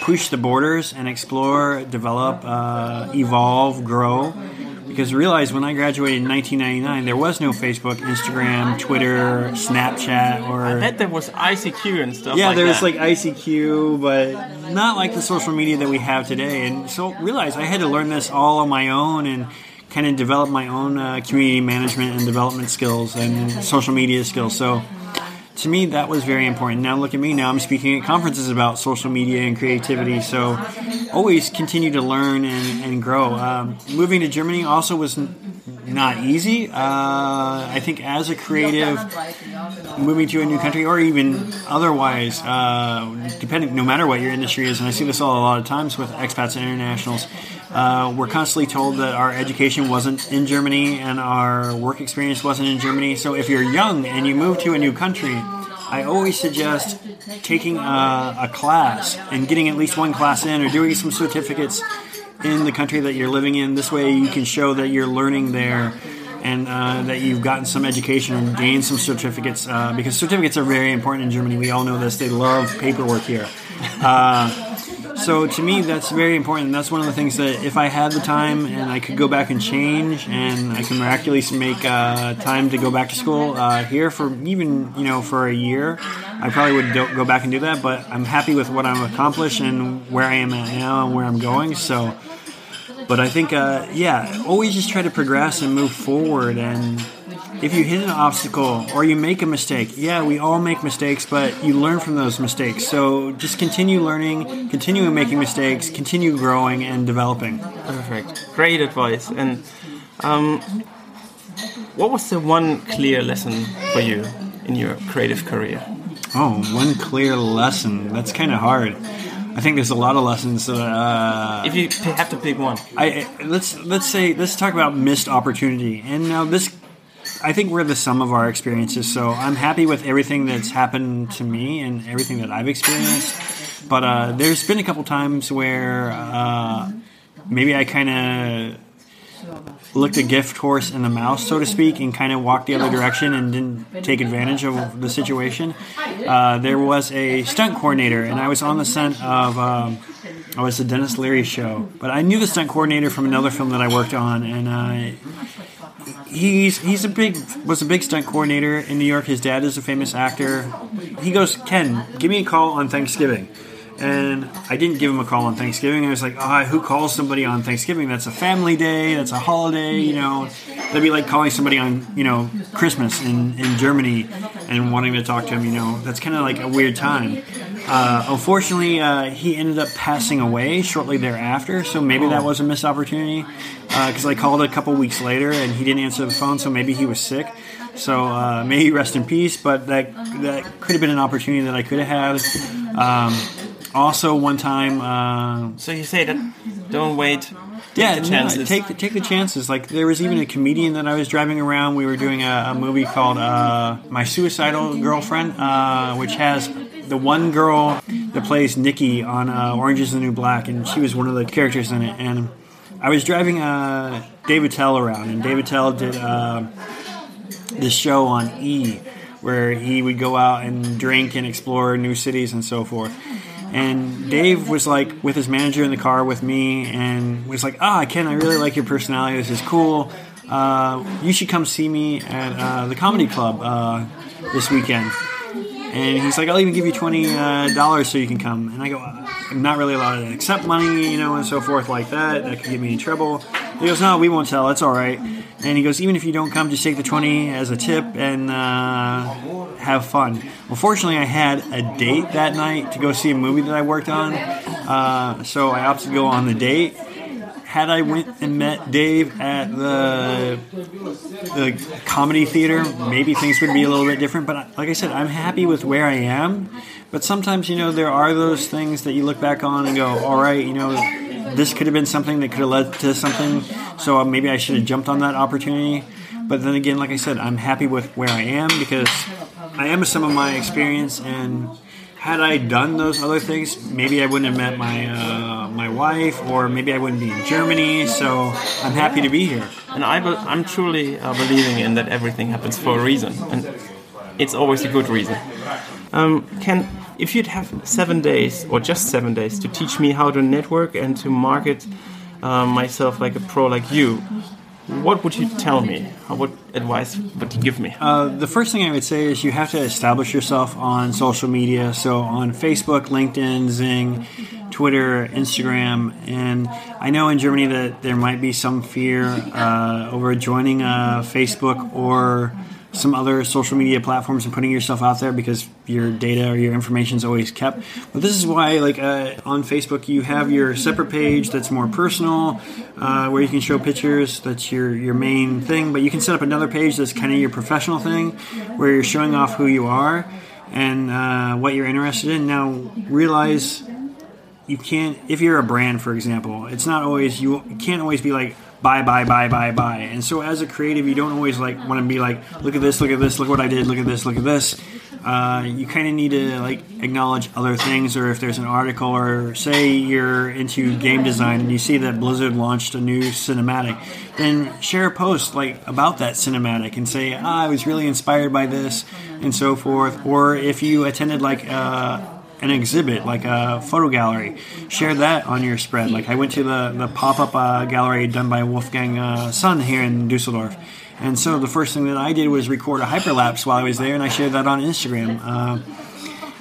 push the borders and explore, develop, uh, evolve, grow because realize when I graduated in 1999, there was no Facebook, Instagram, Twitter, Snapchat, or I bet there was ICQ and stuff. Yeah, like there was like ICQ, but not like the social media that we have today. And so realize I had to learn this all on my own and kind of develop my own uh, community management and development skills and social media skills. So to me, that was very important. Now look at me. Now I'm speaking at conferences about social media and creativity. So always continue to learn and, and grow. Um, moving to Germany also was not easy. Uh, I think as a creative, moving to a new country or even otherwise, uh, depending, no matter what your industry is, and I see this all a lot of times with expats and internationals. Uh, we're constantly told that our education wasn't in Germany and our work experience wasn't in Germany. So if you're young and you move to a new country, I always suggest taking a, a, class and getting at least one class in or doing some certificates in the country that you're living in. This way you can show that you're learning there and uh, that you've gotten some education and gained some certificates uh, because certificates are very important in Germany. We all know this. They love paperwork here. Uh, so to me, that's very important. That's one of the things that if I had the time and I could go back and change, and I can miraculously make uh, time to go back to school uh, here for even you know for a year, I probably would do- go back and do that. But I'm happy with what I've accomplished and where I am at now and where I'm going. So. But I think, uh, yeah, always just try to progress and move forward and if you hit an obstacle or you make a mistake, yeah, we all make mistakes, but you learn from those mistakes. So just continue learning, continue making mistakes, continue growing and developing. Perfect. Great advice. And um, what was the one clear lesson for you in your creative career? Oh, one clear lesson. That's kind of hard. I think there's a lot of lessons. Uh, if you have to pick one, I let's let's say let's talk about missed opportunity. And now this, I think we're the sum of our experiences. So I'm happy with everything that's happened to me and everything that I've experienced. But uh, there's been a couple times where uh, maybe I kind of looked a gift horse in the mouth, so to speak, and kind of walked the other direction and didn't take advantage of the situation. Uh, there was a stunt coordinator, and I was on the set of. Um, I was the Denis Leary show, but I knew the stunt coordinator from another film that I worked on, and uh, he's he's a big was a big stunt coordinator in New York. His dad is a famous actor. He goes, Ken, give me a call on Thanksgiving and I didn't give him a call on Thanksgiving. I was like, oh, who calls somebody on Thanksgiving? That's a family day. That's a holiday. You know, that'd be like calling somebody on you know Christmas in in Germany and wanting to talk to him. You know, that's kind of like a weird time. Uh, unfortunately, uh, he ended up passing away shortly thereafter. So maybe that was a missed opportunity because uh, I called a couple weeks later and he didn't answer the phone. So maybe he was sick. So uh, may he rest in peace. But that that could have been an opportunity that I could have had. Um, also, one time. Uh, so you say that don't wait. Take yeah, the chances. No, take take the chances. Like there was even a comedian that I was driving around. We were doing a, a movie called uh, My Suicidal Girlfriend, uh, which has the one girl that plays Nikki on uh, Orange Is the New Black, and she was one of the characters in it. And I was driving uh, Dave Attell around, and Dave Attell did uh, this show on E, where he would go out and drink and explore new cities and so forth. And Dave was like with his manager in the car with me and was like, Ah, Ken, I really like your personality. This is cool. Uh, you should come see me at uh, the comedy club uh, this weekend. And he's like, I'll even give you twenty uh, dollars so you can come. And I go, I'm not really allowed to accept money, you know, and so forth like that. That could get me in trouble. He goes, No, we won't tell. That's all right. And he goes, Even if you don't come, just take the twenty as a tip and uh, have fun. Unfortunately, I had a date that night to go see a movie that I worked on, uh, so I opted to go on the date had I went and met Dave at the the comedy theater, maybe things would be a little bit different. But like I said, I'm happy with where I am. But sometimes, you know, there are those things that you look back on and go, all right, you know, this could have been something that could have led to something. So maybe I should have jumped on that opportunity. But then again, like I said, I'm happy with where I am because I am some of my experience and had I done those other things, maybe I wouldn't have met my uh, my wife, or maybe I wouldn't be in Germany. So I'm happy to be here. And I be- I'm truly uh, believing in that everything happens for a reason, and it's always a good reason. Um, Ken, if you'd have seven days, or just seven days, to teach me how to network and to market uh, myself like a pro like you, what would you tell me? What advice would you give me? Uh, the first thing I would say is you have to establish yourself on social media. So on Facebook, LinkedIn, XING, Twitter, Instagram, and I know in Germany that there might be some fear uh, over joining a Facebook or some other social media platforms and putting yourself out there because your data or your information is always kept. But this is why, like uh, on Facebook, you have your separate page that's more personal, uh, where you can show pictures. That's your your main thing. But you can set up another page that's kind of your professional thing, where you're showing off who you are and uh, what you're interested in. Now realize you can't if you're a brand, for example. It's not always you can't always be like buy, buy, buy, buy, buy. And so as a creative, you don't always like want to be like, look at this, look at this, look what I did, look at this, look at this. Uh, you kind of need to like acknowledge other things, or if there's an article, or say you're into game design and you see that Blizzard launched a new cinematic, then share a post like about that cinematic and say, ah, I was really inspired by this, and so forth. Or if you attended like. Uh, an exhibit, like a photo gallery. Share that on your spread. Like I went to the, the pop up uh, gallery done by Wolfgang uh, Sun here in Dusseldorf. And so the first thing that I did was record a hyperlapse while I was there, and I shared that on Instagram. Uh,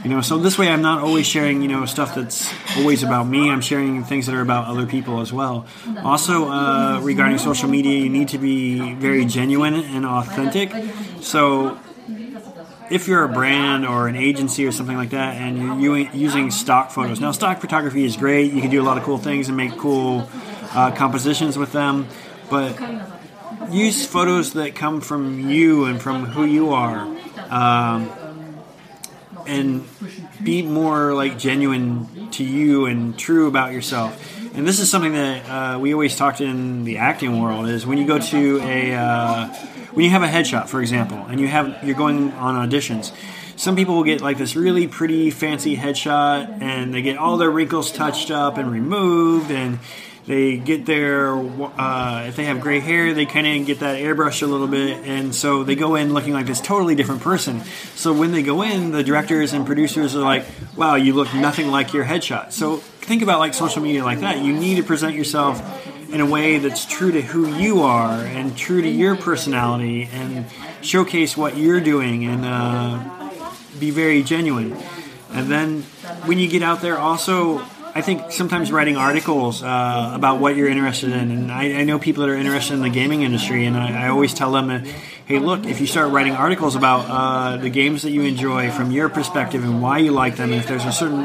you know, so this way I'm not always sharing, you know, stuff that's always about me. I'm sharing things that are about other people as well. Also, uh, regarding social media, you need to be very genuine and authentic. So if you're a brand or an agency or something like that and you're using stock photos now stock photography is great you can do a lot of cool things and make cool uh, compositions with them but use photos that come from you and from who you are, um, and be more like genuine to you and true about yourself. And this is something that uh, we always talked in the acting world is when you go to a uh, when you have a headshot, for example, and you have you're going on auditions. Some people will get like this really pretty fancy headshot, and they get all their wrinkles touched up and removed, and they get their uh, if they have gray hair they kind of get that airbrush a little bit and so they go in looking like this totally different person so when they go in the directors and producers are like wow you look nothing like your headshot so think about like social media like that you need to present yourself in a way that's true to who you are and true to your personality and showcase what you're doing and uh, be very genuine. And then when you get out there also I think sometimes writing articles uh, about what you're interested in, and I, I, know people that are interested in the gaming industry, and I, I always tell them, hey, look, if you start writing articles about uh, the games that you enjoy from your perspective and why you like them, and if there's a certain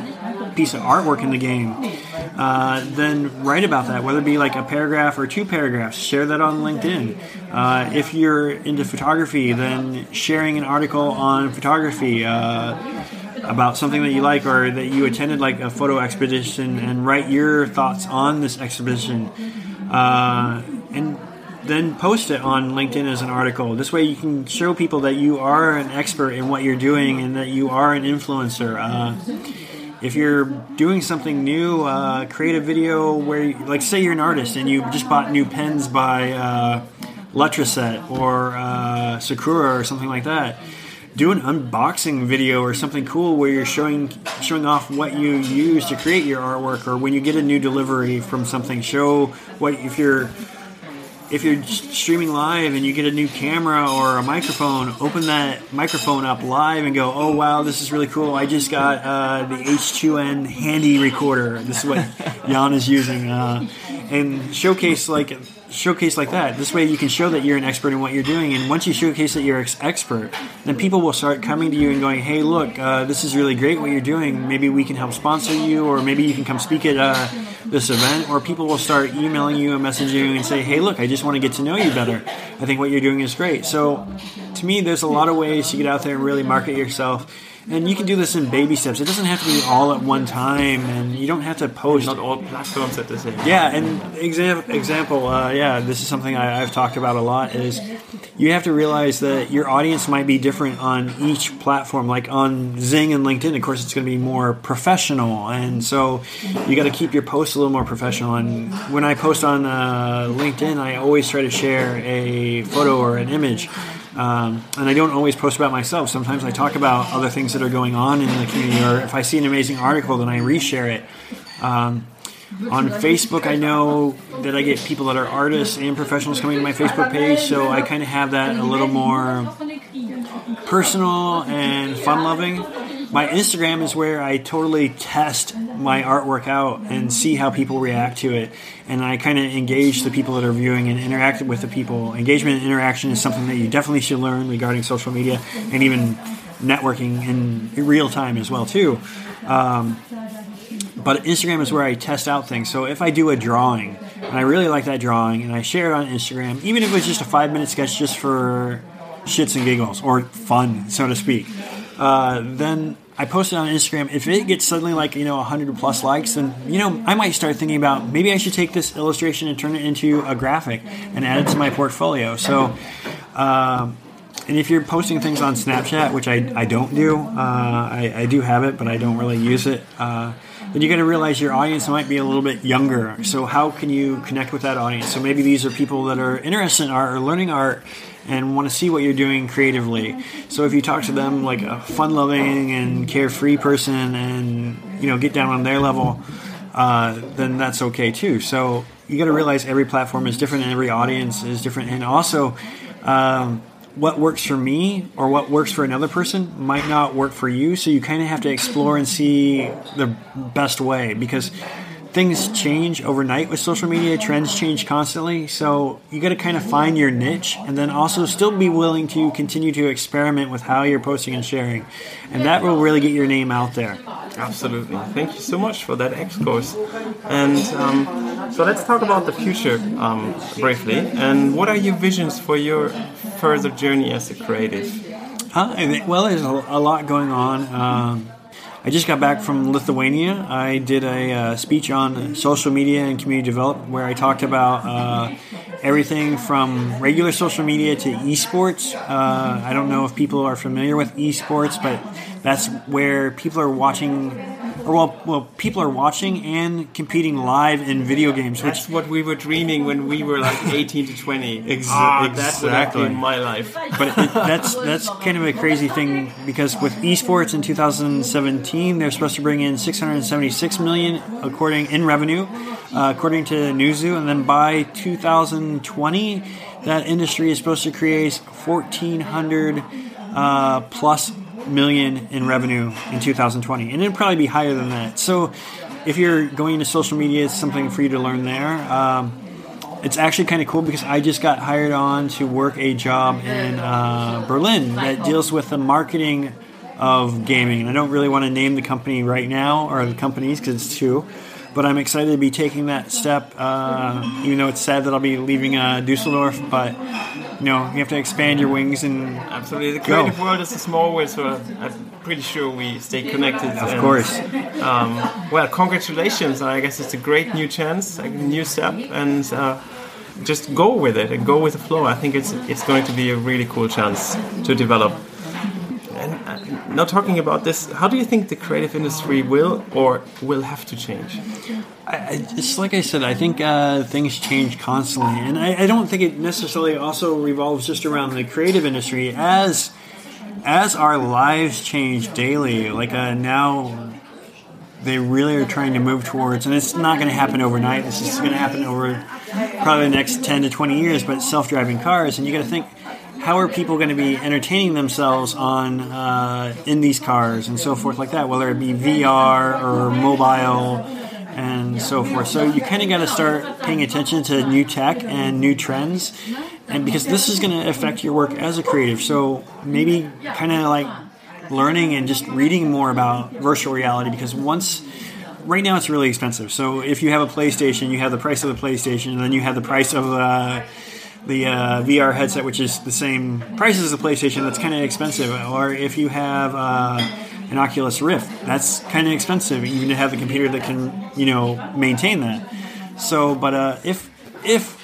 piece of artwork in the game, uh, then write about that, whether it be like a paragraph or two paragraphs. Share that on LinkedIn. Uh, if you're into photography, then sharing an article on photography uh, about something that you like or that you attended like a photo expedition and write your thoughts on this expedition uh, and then post it on linkedin as an article this way you can show people that you are an expert in what you're doing and that you are an influencer uh, if you're doing something new uh, create a video where you, like say you're an artist and you just bought new pens by uh, Letraset or uh, Sakura or something like that do an unboxing video or something cool where you're showing showing off what you use to create your artwork or when you get a new delivery from something show what if you're if you're streaming live and you get a new camera or a microphone open that microphone up live and go oh wow this is really cool. I just got uh, the h2n handy recorder. This is what [laughs] jan is using. Uh, and showcase like showcase like that. This way, you can show that you're an expert in what you're doing, and once you showcase that you're an expert, then people will start coming to you and going, "Hey, look, uh, this is really great what you're doing. Maybe we can help sponsor you, or maybe you can come speak at uh, this event." Or people will start emailing you and messaging you and say, "Hey, look, I just want to get to know you better. I think what you're doing is great." So, to me, there's a lot of ways to get out there and really market yourself and you can do this in baby steps. It doesn't have to be all at one time, and you don't have to post. Not all platforms at the same. time. Yeah, and example, example, uh, yeah, this is something I, have talked about a lot. Is you have to realize that your audience might be different on each platform. Like on XING and LinkedIn, of course, it's going to be more professional, and so you got to keep your posts a little more professional. And when I post on uh, LinkedIn, I always try to share a photo or an image um, and I don't always post about myself. Sometimes I talk about other things that are going on in the community, or if I see an amazing article, then I reshare it. Um, on Facebook, I know that I get people that are artists and professionals coming to my Facebook page, so I kind of have that a little more personal and fun loving my Instagram is where I totally test my artwork out and see how people react to it. And I kind of engage the people that are viewing and interact with the people. Engagement and interaction is something that you definitely should learn regarding social media and even networking in real time as well too. Um, but Instagram is where I test out things. So if I do a drawing and I really like that drawing and I share it on Instagram, even if it's just a five minute sketch just for shits and giggles or fun, so to speak, uh, then I posted on Instagram. If it gets suddenly like you know 100 plus likes, then you know I might start thinking about maybe I should take this illustration and turn it into a graphic and add it to my portfolio. So, uh, and if you're posting things on Snapchat, which I, I don't do, uh, I, I, do have it, but I don't really use it. Uh, then you got to realize your audience might be a little bit younger. So how can you connect with that audience? So maybe these are people that are interested in art or learning art and want to see what you're doing creatively. So if you talk to them like a fun-loving and carefree person, and you know get down on their level, uh, then that's okay too. So you got to realize every platform is different and every audience is different, and also. Um, what works for me or what works for another person might not work for you. So you kind of have to explore and see the best way because things change overnight with social media. Trends change constantly. So you got to kind of find your niche and then also still be willing to continue to experiment with how you're posting and sharing. And that will really get your name out there. Absolutely. Thank you so much for that X course. And um, So let's talk about the future um, briefly. And what are your visions for your further journey as a creative? Uh, well, there's a, a lot going on. Um, I just got back from Lithuania. I did a uh, speech on social media and community development where I talked about uh, everything from regular social media to esports. Uh, I don't know if people are familiar with esports, but that's where people are watching or well, well, people are watching and competing live in video games. Which That's what we were dreaming when we were like [laughs] 18 to 20. Ex- ah, That would my life. But it, that's that's kind of a crazy thing because with esports in 2017, they're supposed to bring in 676 million according in revenue, uh, according to Newzoo, and then by 2020, that industry is supposed to create 1,400 uh, plus million in revenue in 2020, and it'll probably be higher than that. So, if you're going into social media, it's something for you to learn there. Um, it's actually kind of cool because I just got hired on to work a job in uh, Berlin that deals with the marketing of gaming. And I don't really want to name the company right now or the companies because it's two but I'm excited to be taking that step. Uh, even though it's sad that I'll be leaving uh, Dusseldorf, but you know you have to expand your wings and absolutely. The creative go. world is a small world, so I'm pretty sure we stay connected. Of and, course. Um, well, congratulations! I guess it's a great new chance, a new step, and. Uh, just go with it and go with the flow. I think it's it's going to be a really cool chance to develop now talking about this, how do you think the creative industry will or will have to change? I, it's like I said, I think uh, things change constantly, and I, I, don't think it necessarily also revolves just around the creative industry. As as our lives change daily, like uh, now, they really are trying to move towards, and it's not going to happen overnight. This is going to happen over probably the next ten to twenty years. But self driving cars, and you got to think how are people going to be entertaining themselves on uh, in these cars and so forth like that, whether it be VR or mobile and so forth. So you kind of got to start paying attention to new tech and new trends, and because this is going to affect your work as a creative. So maybe kind of like learning and just reading more about virtual reality because once right now it's really expensive. So if you have a PlayStation, you have the price of the PlayStation, and then you have the price of uh, the uh, VR headset, which is the same price as the PlayStation, that's kind of expensive. Or if you have uh, an Oculus Rift, that's kind of expensive, even to have the computer that can, you know, maintain that. So, but uh, if if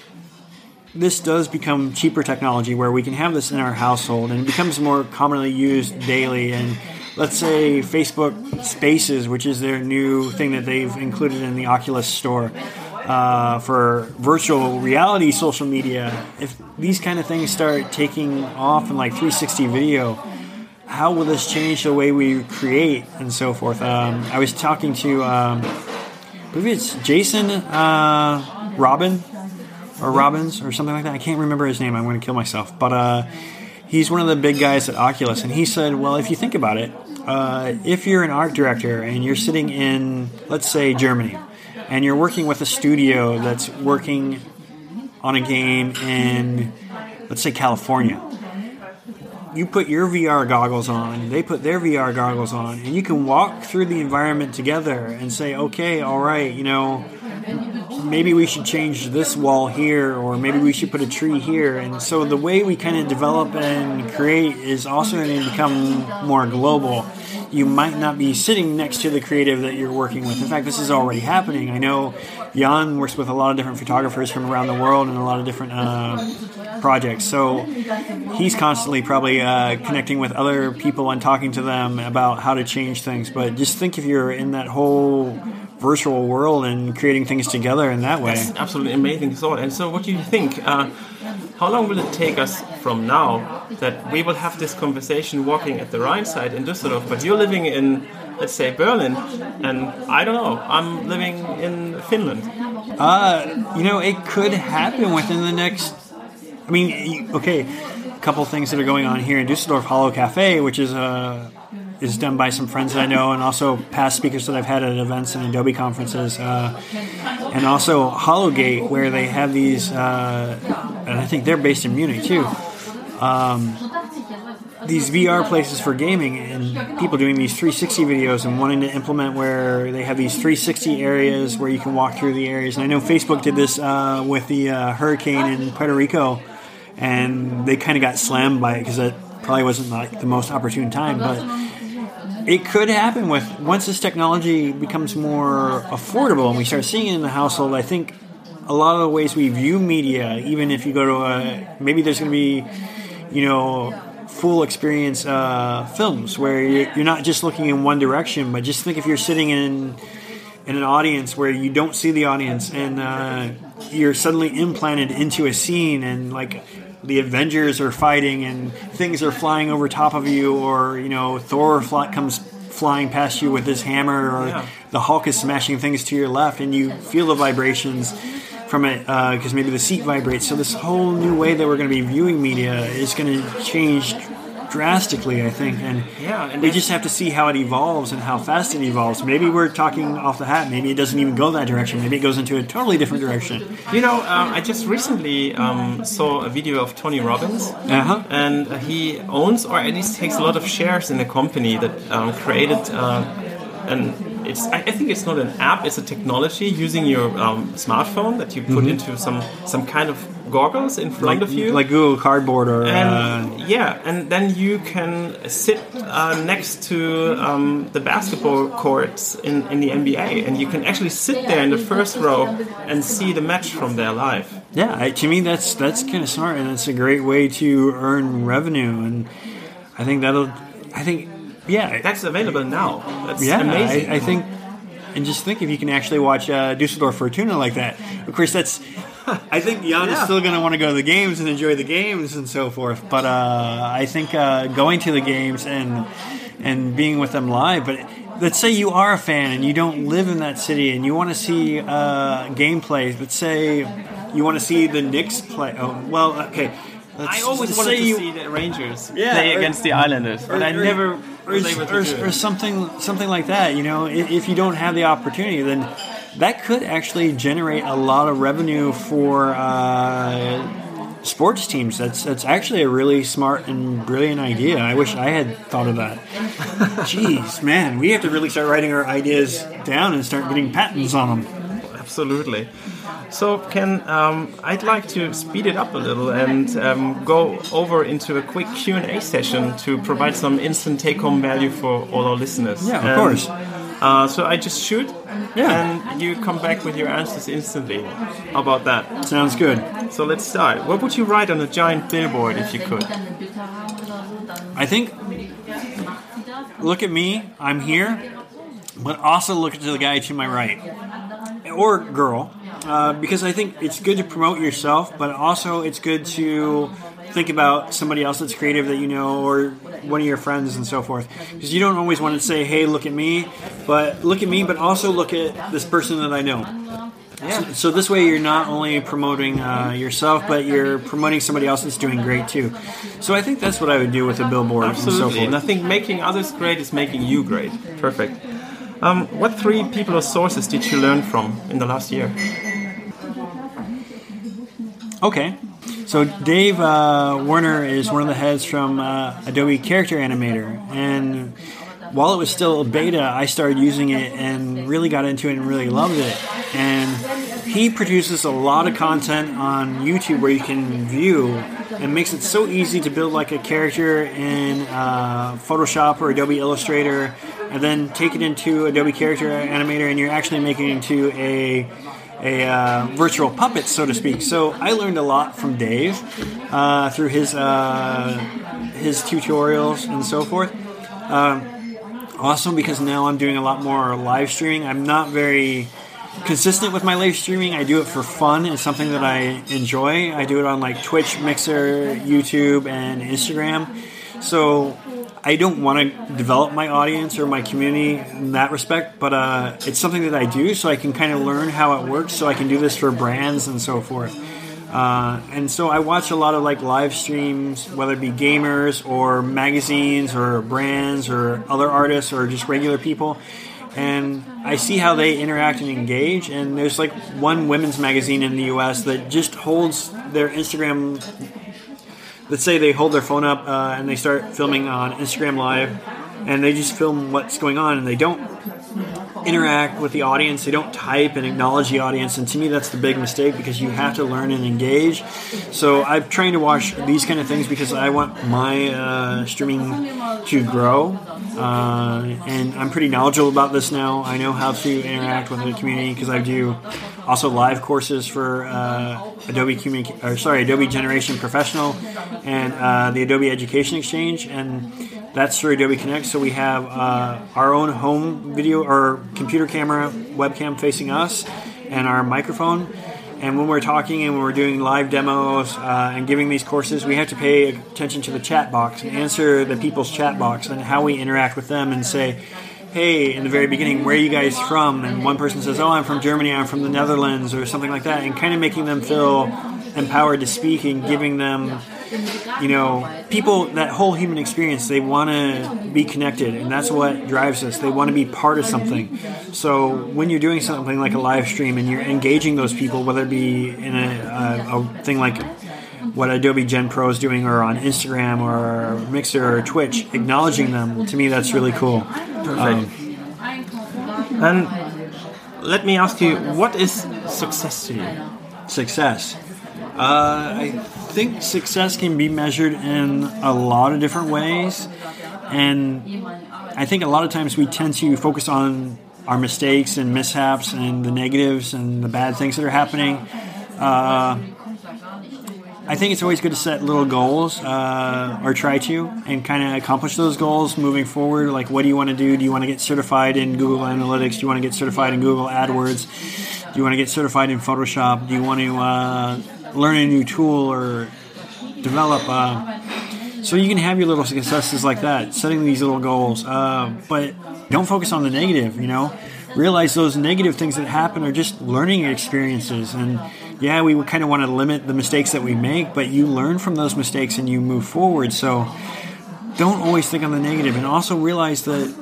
this does become cheaper technology, where we can have this in our household and it becomes more commonly used daily, and let's say Facebook Spaces, which is their new thing that they've included in the Oculus store uh, for virtual reality social media, if these kind of things start taking off in like 360 video, how will this change the way we create and so forth? Um, I was talking to, um, I believe it's Jason uh, Robin or Robbins or something like that. I can't remember his name. I'm going to kill myself. But uh, he's one of the big guys at Oculus, and he said, well, if you think about it, uh, if you're an art director and you're sitting in, let's say, Germany, and you're working with a studio that's working on a game in, let's say, California. You put your VR goggles on, they put their VR goggles on, and you can walk through the environment together and say, okay, all right, you know, maybe we should change this wall here, or maybe we should put a tree here. And so the way we kind of develop and create is also going to become more global you might not be sitting next to the creative that you're working with. In fact, this is already happening. I know Jan works with a lot of different photographers from around the world and a lot of different uh, projects. So he's constantly probably uh, connecting with other people and talking to them about how to change things. But just think if you're in that whole virtual world and creating things together in that way. That's absolutely amazing thought. And so, what do you think? Uh, how long will it take us from now that we will have this conversation walking at the Rhine side in Düsseldorf, but you're living in, let's say, Berlin, and I don't know, I'm living in Finland? Uh, you know, it could happen within the next. I mean, okay, a couple things that are going on here in Düsseldorf, Holocafé, which is a is done by some friends that I know, and also past speakers that I've had at events and Adobe conferences, uh, and also Hologate, where they have these, uh, and I think they're based in Munich too. Um, these VR places for gaming and people doing these 360 videos and wanting to implement where they have these 360 areas where you can walk through the areas. And I know Facebook did this uh, with the uh, hurricane in Puerto Rico, and they kind of got slammed by it because it probably wasn't like the most opportune time, but it could happen with once this technology becomes more affordable and we start seeing it in the household. I think a lot of the ways we view media, even if you go to a maybe there's going to be, you know, full experience uh, films where you're not just looking in one direction, but just think if you're sitting in in an audience where you don't see the audience and uh, you're suddenly implanted into a scene and like the Avengers are fighting and things are flying over top of you, or you know Thor fly, comes flying past you with his hammer, or yeah. the Hulk is smashing things to your left, and you feel the vibrations from it because uh, maybe the seat vibrates. So this whole new way that we're going to be viewing media is going to change drastically, I think. And yeah, and we just have to see how it evolves and how fast it evolves. Maybe we're talking off the hat. Maybe it doesn't even go that direction. Maybe it goes into a totally different direction. You know, um, I just recently um, saw a video of Tony Robbins, uh-huh. and he owns or at least takes a lot of shares in a company that um, created uh, an it's I, think it's not an app it's a technology using your um, smartphone that you put mm-hmm. into some some kind of goggles in front like, of you like google cardboard or and, uh, yeah and then you can sit uh, next to um, the basketball courts in, in the nba and you can actually sit there in the first row and see the match from there live yeah I, to me that's that's kind of smart and it's a great way to earn revenue and i think that'll i think yeah, that's available now. That's yeah, amazing. I, I, think, and just think if you can actually watch uh, Dusseldorf Fortuna like that. Of course, that's. [laughs] I think Jan yeah. is still going to want to go to the games and enjoy the games and so forth. But uh, I think uh, going to the games and and being with them live, but let's say you are a fan and you don't live in that city and you want to see uh, gameplay. Let's say you want to see the Knicks play. Oh, well, okay. Let's I always wanted to see the Rangers yeah, play or, against the Islanders, but or, I never or, or, or, something something like that. You know, if, if, you don't have the opportunity, then that could actually generate a lot of revenue for uh, sports teams. That's that's actually a really smart and brilliant idea. I wish I had thought of that. [laughs] Jeez, man, we have to really start writing our ideas down and start getting patents on them. Absolutely. So, Ken, um, I'd like to speed it up a little and um, go over into a quick Q and A session to provide some instant take-home value for all our listeners. Yeah, of and, course. Uh, so I just shoot, yeah. and you come back with your answers instantly. How about that? Sounds good. So let's start. What would you write on a giant billboard if you could? I think. Look at me. I'm here, but also look at the guy to my right, or girl uh, because I think it's good to promote yourself, but also it's good to think about somebody else that's creative that you know or one of your friends and so forth. Because you don't always want to say, "Hey, look at me," but look at me, but also look at this person that I know. Yeah. So, so this way, you're not only promoting uh, yourself, but you're promoting somebody else that's doing great too. So I think that's what I would do with a billboard. Absolutely, and, so forth and I think making others great is making you great. Perfect. Um, what three people or sources did you learn from in the last year? Okay. So Dave uh, Werner is one of the heads from uh, Adobe Character Animator, and while it was still beta, I started using it and really got into it and really loved it. And he produces a lot of content on YouTube where you can view and makes it so easy to build like a character in uh, Photoshop or Adobe Illustrator, and then take it into Adobe Character Animator, and you're actually making it into a a uh, virtual puppet, so to speak. So I learned a lot from Dave uh, through his uh, his tutorials and so forth. Um, awesome because now I'm doing a lot more live streaming. I'm not very consistent with my live streaming. I do it for fun. It's something that I enjoy. I do it on like Twitch, Mixer, YouTube, and Instagram. So I don't want to develop my audience or my community in that respect, but uh, it's something that I do so I can kind of learn how it works so I can do this for brands and so forth. Uh, and so I watch a lot of like live streams, whether it be gamers or magazines or brands or other artists or just regular people. And I see how they interact and engage. And there's like one women's magazine in the US that just holds their Instagram let's say they hold their phone up uh, and they start filming on Instagram Live, and they just film what's going on, and they don't interact with the audience. They don't type and acknowledge the audience, and to me, that's the big mistake because you have to learn and engage. So I'm trying to watch these kind of things because I want my uh, streaming to grow, uh, and I'm pretty knowledgeable about this now. I know how to interact with the community because I do also live courses for uh, Adobe Communi- or sorry Adobe Generation Professional and uh, the Adobe Education Exchange and that's through Adobe Connect. So we have uh, our own home video or computer camera webcam facing us and our microphone. And when we're talking and when we're doing live demos uh, and giving these courses, we have to pay attention to the chat box and answer the people's chat box and how we interact with them and say, hey, in the very beginning, where are you guys from? And one person says, oh, I'm from Germany, I'm from the Netherlands, or something like that, and kind of making them feel empowered to speak and giving them you know, people, that whole human experience, they want to be connected, and that's what drives us. They want to be part of something. So when you're doing something like a live stream and you're engaging those people, whether it be in a, a, a thing like what Adobe Gen Pro is doing, or on Instagram, or Mixer, or Twitch, acknowledging them, to me, that's really cool. Perfect. Um, and let me ask you, what is success to you? Success. Uh, I think success can be measured in a lot of different ways, and I think a lot of times we tend to focus on our mistakes and mishaps and the negatives and the bad things that are happening. Uh, I think it's always good to set little goals uh, or try to and kind of accomplish those goals moving forward. Like, what do you want to do? Do you want to get certified in Google Analytics? Do you want to get certified in Google AdWords? Do you want to get certified in Photoshop? Do you want to uh, learn a new tool or develop. Uh, so you can have your little successes like that, setting these little goals. Uh, but don't focus on the negative. You know, realize those negative things that happen are just learning experiences. And yeah, we kind of want to limit the mistakes that we make, but you learn from those mistakes and you move forward. So don't always think on the negative, and also realize that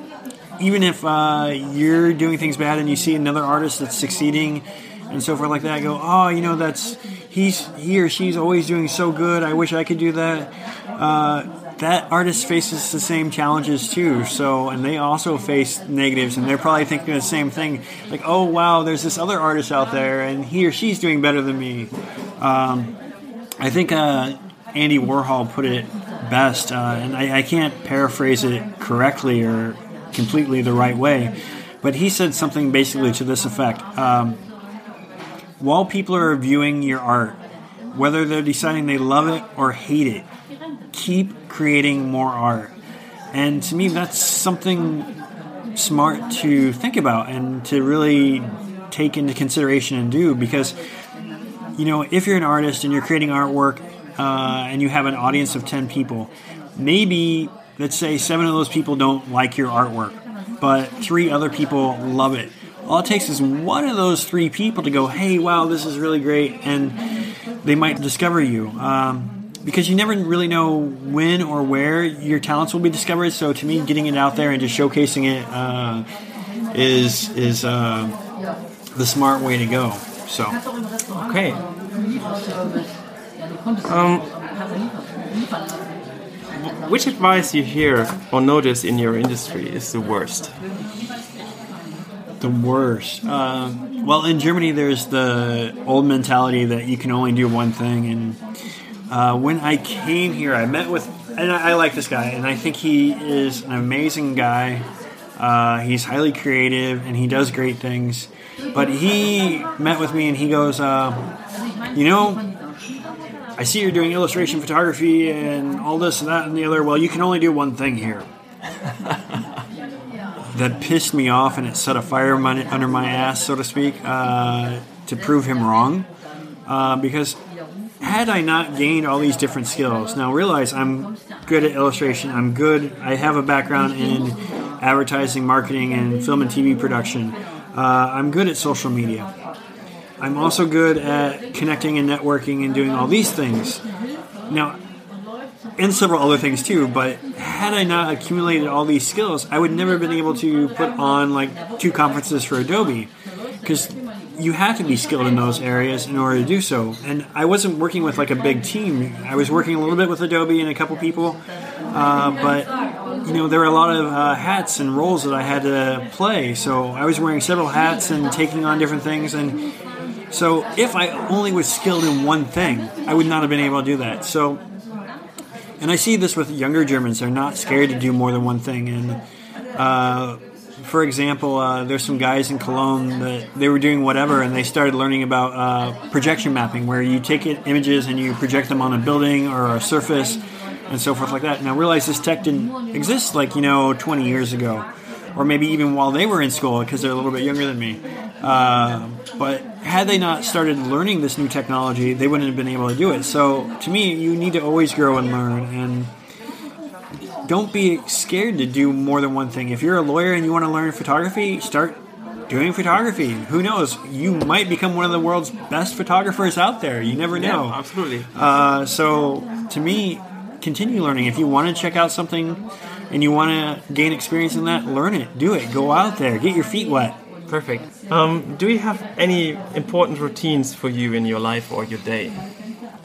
even if uh, you're doing things bad and you see another artist that's succeeding and so forth like that, go, oh, you know, that's he's he or she's always doing so good. I wish I could do that. Uh, that artist faces the same challenges too. So, and they also face negatives, and they're probably thinking the same thing. Like, oh wow, there's this other artist out there, and he or she's doing better than me. Um, I think uh, Andy Warhol put it best, uh, and I, I, can't paraphrase it correctly or completely the right way, but he said something basically to this effect. Um, while people are viewing your art, whether they're deciding they love it or hate it, keep creating more art. And to me, that's something smart to think about and to really take into consideration and do because, you know, if you're an artist and you're creating artwork uh, and you have an audience of 10 people, maybe, let's say, seven of those people don't like your artwork, but three other people love it all it takes is one of those three people to go, hey, wow, this is really great, and they might discover you. Um, because you never really know when or where your talents will be discovered. So to me, getting it out there and just showcasing it uh, is is uh, the smart way to go. So okay. Um, which advice you hear or notice in your industry is the worst? The worst. Uh, well, in Germany, there's the old mentality that you can only do one thing. And uh, when I came here, I met with, and I, I, like this guy, and I think he is an amazing guy. Uh, he's highly creative and he does great things. But he met with me and he goes, uh, You know, I see you're doing illustration photography and all this and that and the other. Well, you can only do one thing here. [laughs] that pissed me off and it set a fire under my ass, so to speak, uh, to prove him wrong. Uh, because had I not gained all these different skills, now realize I'm good at illustration, I'm good, I have a background in advertising, marketing, and film and TV production. Uh, I'm good at social media. I'm also good at connecting and networking and doing all these things. Now, and several other things too. But had I not accumulated all these skills, I would never have been able to put on like two conferences for Adobe because you have to be skilled in those areas in order to do so. And I wasn't working with like a big team. I was working a little bit with Adobe and a couple people, uh, but you know there were a lot of uh, hats and roles that I had to play. So I was wearing several hats and taking on different things. And so if I only was skilled in one thing, I would not have been able to do that. So. And I see this with younger Germans; they're not scared to do more than one thing, and uh, for example, uh, there's some guys in Cologne that they were doing whatever, and they started learning about uh, projection mapping, where you take it, images and you project them on a building or a surface, and so forth like that. Now, realize this tech didn't exist like you know 20 years ago, or maybe even while they were in school, because they're a little bit younger than me. But had they not started learning this new technology, they wouldn't have been able to do it. So, to me, you need to always grow and learn and don't be scared to do more than one thing. If you're a lawyer and you want to learn photography, start doing photography. Who knows? You might become one of the world's best photographers out there. You never know. Yeah, absolutely. Uh, so, to me, continue learning. If you want to check out something and you want to gain experience in that, learn it. Do it. Go out there. Get your feet wet. Perfect. Um, do you have any important routines for you in your life or your day?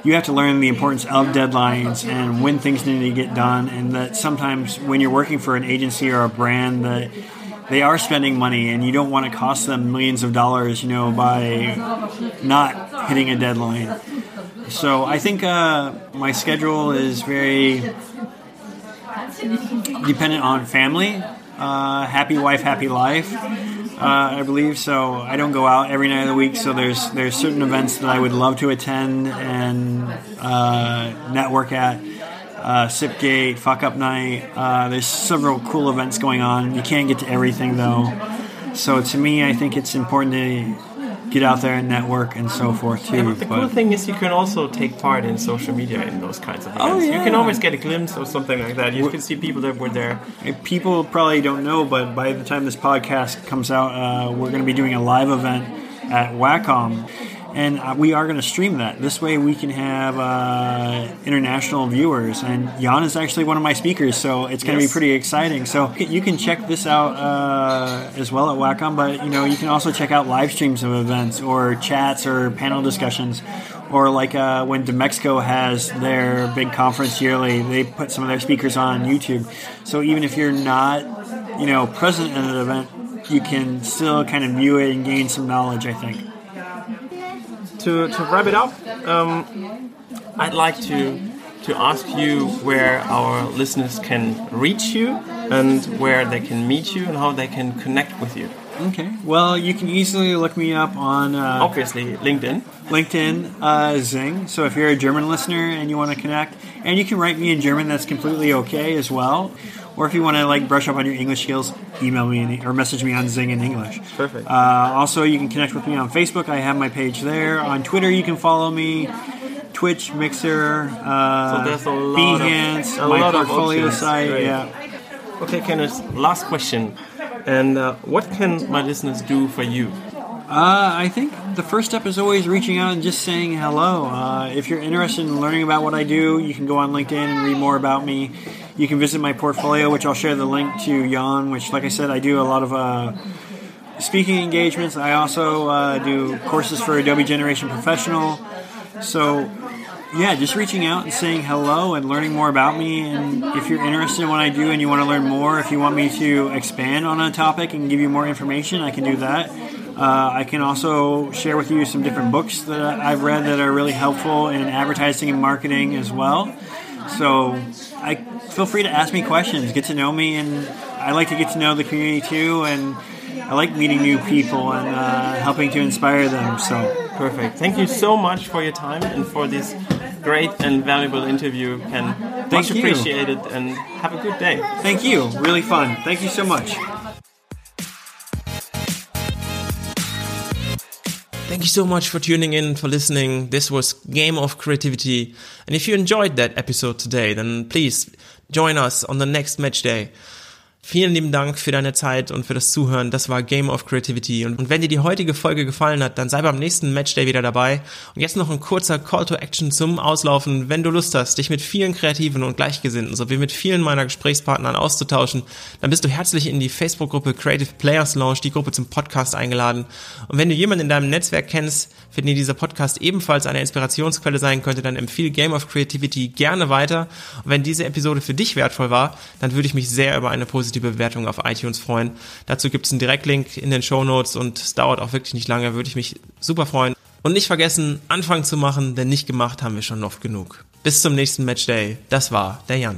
you have to learn the importance of deadlines and when things need to get done, and that sometimes when you're working for an agency or a brand that they are spending money and you don't want to cost them millions of dollars, you know, by not hitting a deadline. So I think uh, my schedule is very dependent on family. Uh, happy wife, happy life uh, I believe. So I don't go out every night of the week. So there's there's certain events that I would love to attend and uh, network at. Uh, Sipgate, Fuck Up Night. Uh, there's several cool events going on. You can't get to everything though. So to me, I think it's important to get out there and network and so forth too. Yeah, the but cool thing is you can also take part in social media in those kinds of oh, events. Oh, yeah. You can always get a glimpse of something like that. You can see people that were there. People probably don't know, but by the time this podcast comes out, uh, we're going to be doing a live event at Wacom and uh, we are going to stream that. This way, we can have uh, international viewers. And Jan is actually one of my speakers, so it's going to yes. be pretty exciting. So you can check this out uh, as well at Wacom, but you know you can also check out live streams of events or chats or panel discussions. Or like uh, when DMEXCO has their big conference yearly, they put some of their speakers on YouTube. So even if you're not, you know, present at an event, you can still kind of view it and gain some knowledge. I think to, to wrap it up, um, I'd like to to ask you where our listeners can reach you and where they can meet you and how they can connect with you. Okay. Well, you can easily look me up on uh, obviously LinkedIn. LinkedIn, uh, XING. So if you're a German listener and you want to connect, and you can write me in German, that's completely okay as well. Or if you want to like brush up on your English skills, email me in, or message me on XING in English. Perfect. Uh, also, you can connect with me on Facebook. I have my page there. On Twitter, you can follow me. Twitch, Mixer, uh, so Behance, of, my portfolio site. Right. Yeah. Okay, Kenneth. Last question. And uh, what can my listeners do for you? Uh, I think the first step is always reaching out and just saying hello. Uh, if you're interested in learning about what I do, you can go on LinkedIn and read more about me. You can visit my portfolio, which I'll share the link to Jan, which, like I said, I do a lot of uh, speaking engagements. I also uh, do courses for Adobe Generation Professional. So, yeah, just reaching out and saying hello and learning more about me. And if you're interested in what I do and you want to learn more, if you want me to expand on a topic and give you more information, I can do that. Uh, I can also share with you some different books that I've read that are really helpful in advertising and marketing as well. So I feel free to ask me questions, get to know me, and I like to get to know the community too. And I like meeting new people and uh, helping to inspire them. So perfect. Thank you so much for your time and for this great and valuable interview, Ken. Thank much you. appreciated, and have a good day. Thank you. Really fun. Thank you so much. Thank you so much for tuning in, for listening. This was Game of Creativity. And if you enjoyed that episode today, then please join us on the next match day. Vielen lieben Dank für deine Zeit und für das Zuhören. Das war Game of Creativity. Und, wenn dir die heutige Folge gefallen hat, dann sei beim nächsten Matchday wieder dabei. Und jetzt noch ein kurzer Call to Action zum Auslaufen. Wenn du Lust hast, dich mit vielen Kreativen und Gleichgesinnten sowie mit vielen meiner Gesprächspartnern auszutauschen, dann bist du herzlich in die Facebook-Gruppe Creative Players Launch, die Gruppe zum Podcast eingeladen. Und wenn du jemanden in deinem Netzwerk kennst, für den dieser Podcast ebenfalls eine Inspirationsquelle sein könnte, dann empfehle Game of Creativity gerne weiter. Und wenn diese Episode für dich wertvoll war, dann würde ich mich sehr über eine positive positive Bewertung auf iTunes freuen. Dazu gibt es einen Direktlink in den Show Notes und es dauert auch wirklich nicht lange, würde ich mich super freuen. Und nicht vergessen, Anfang zu machen, denn nicht gemacht haben wir schon oft genug. Bis zum nächsten Matchday. Das war der Jan.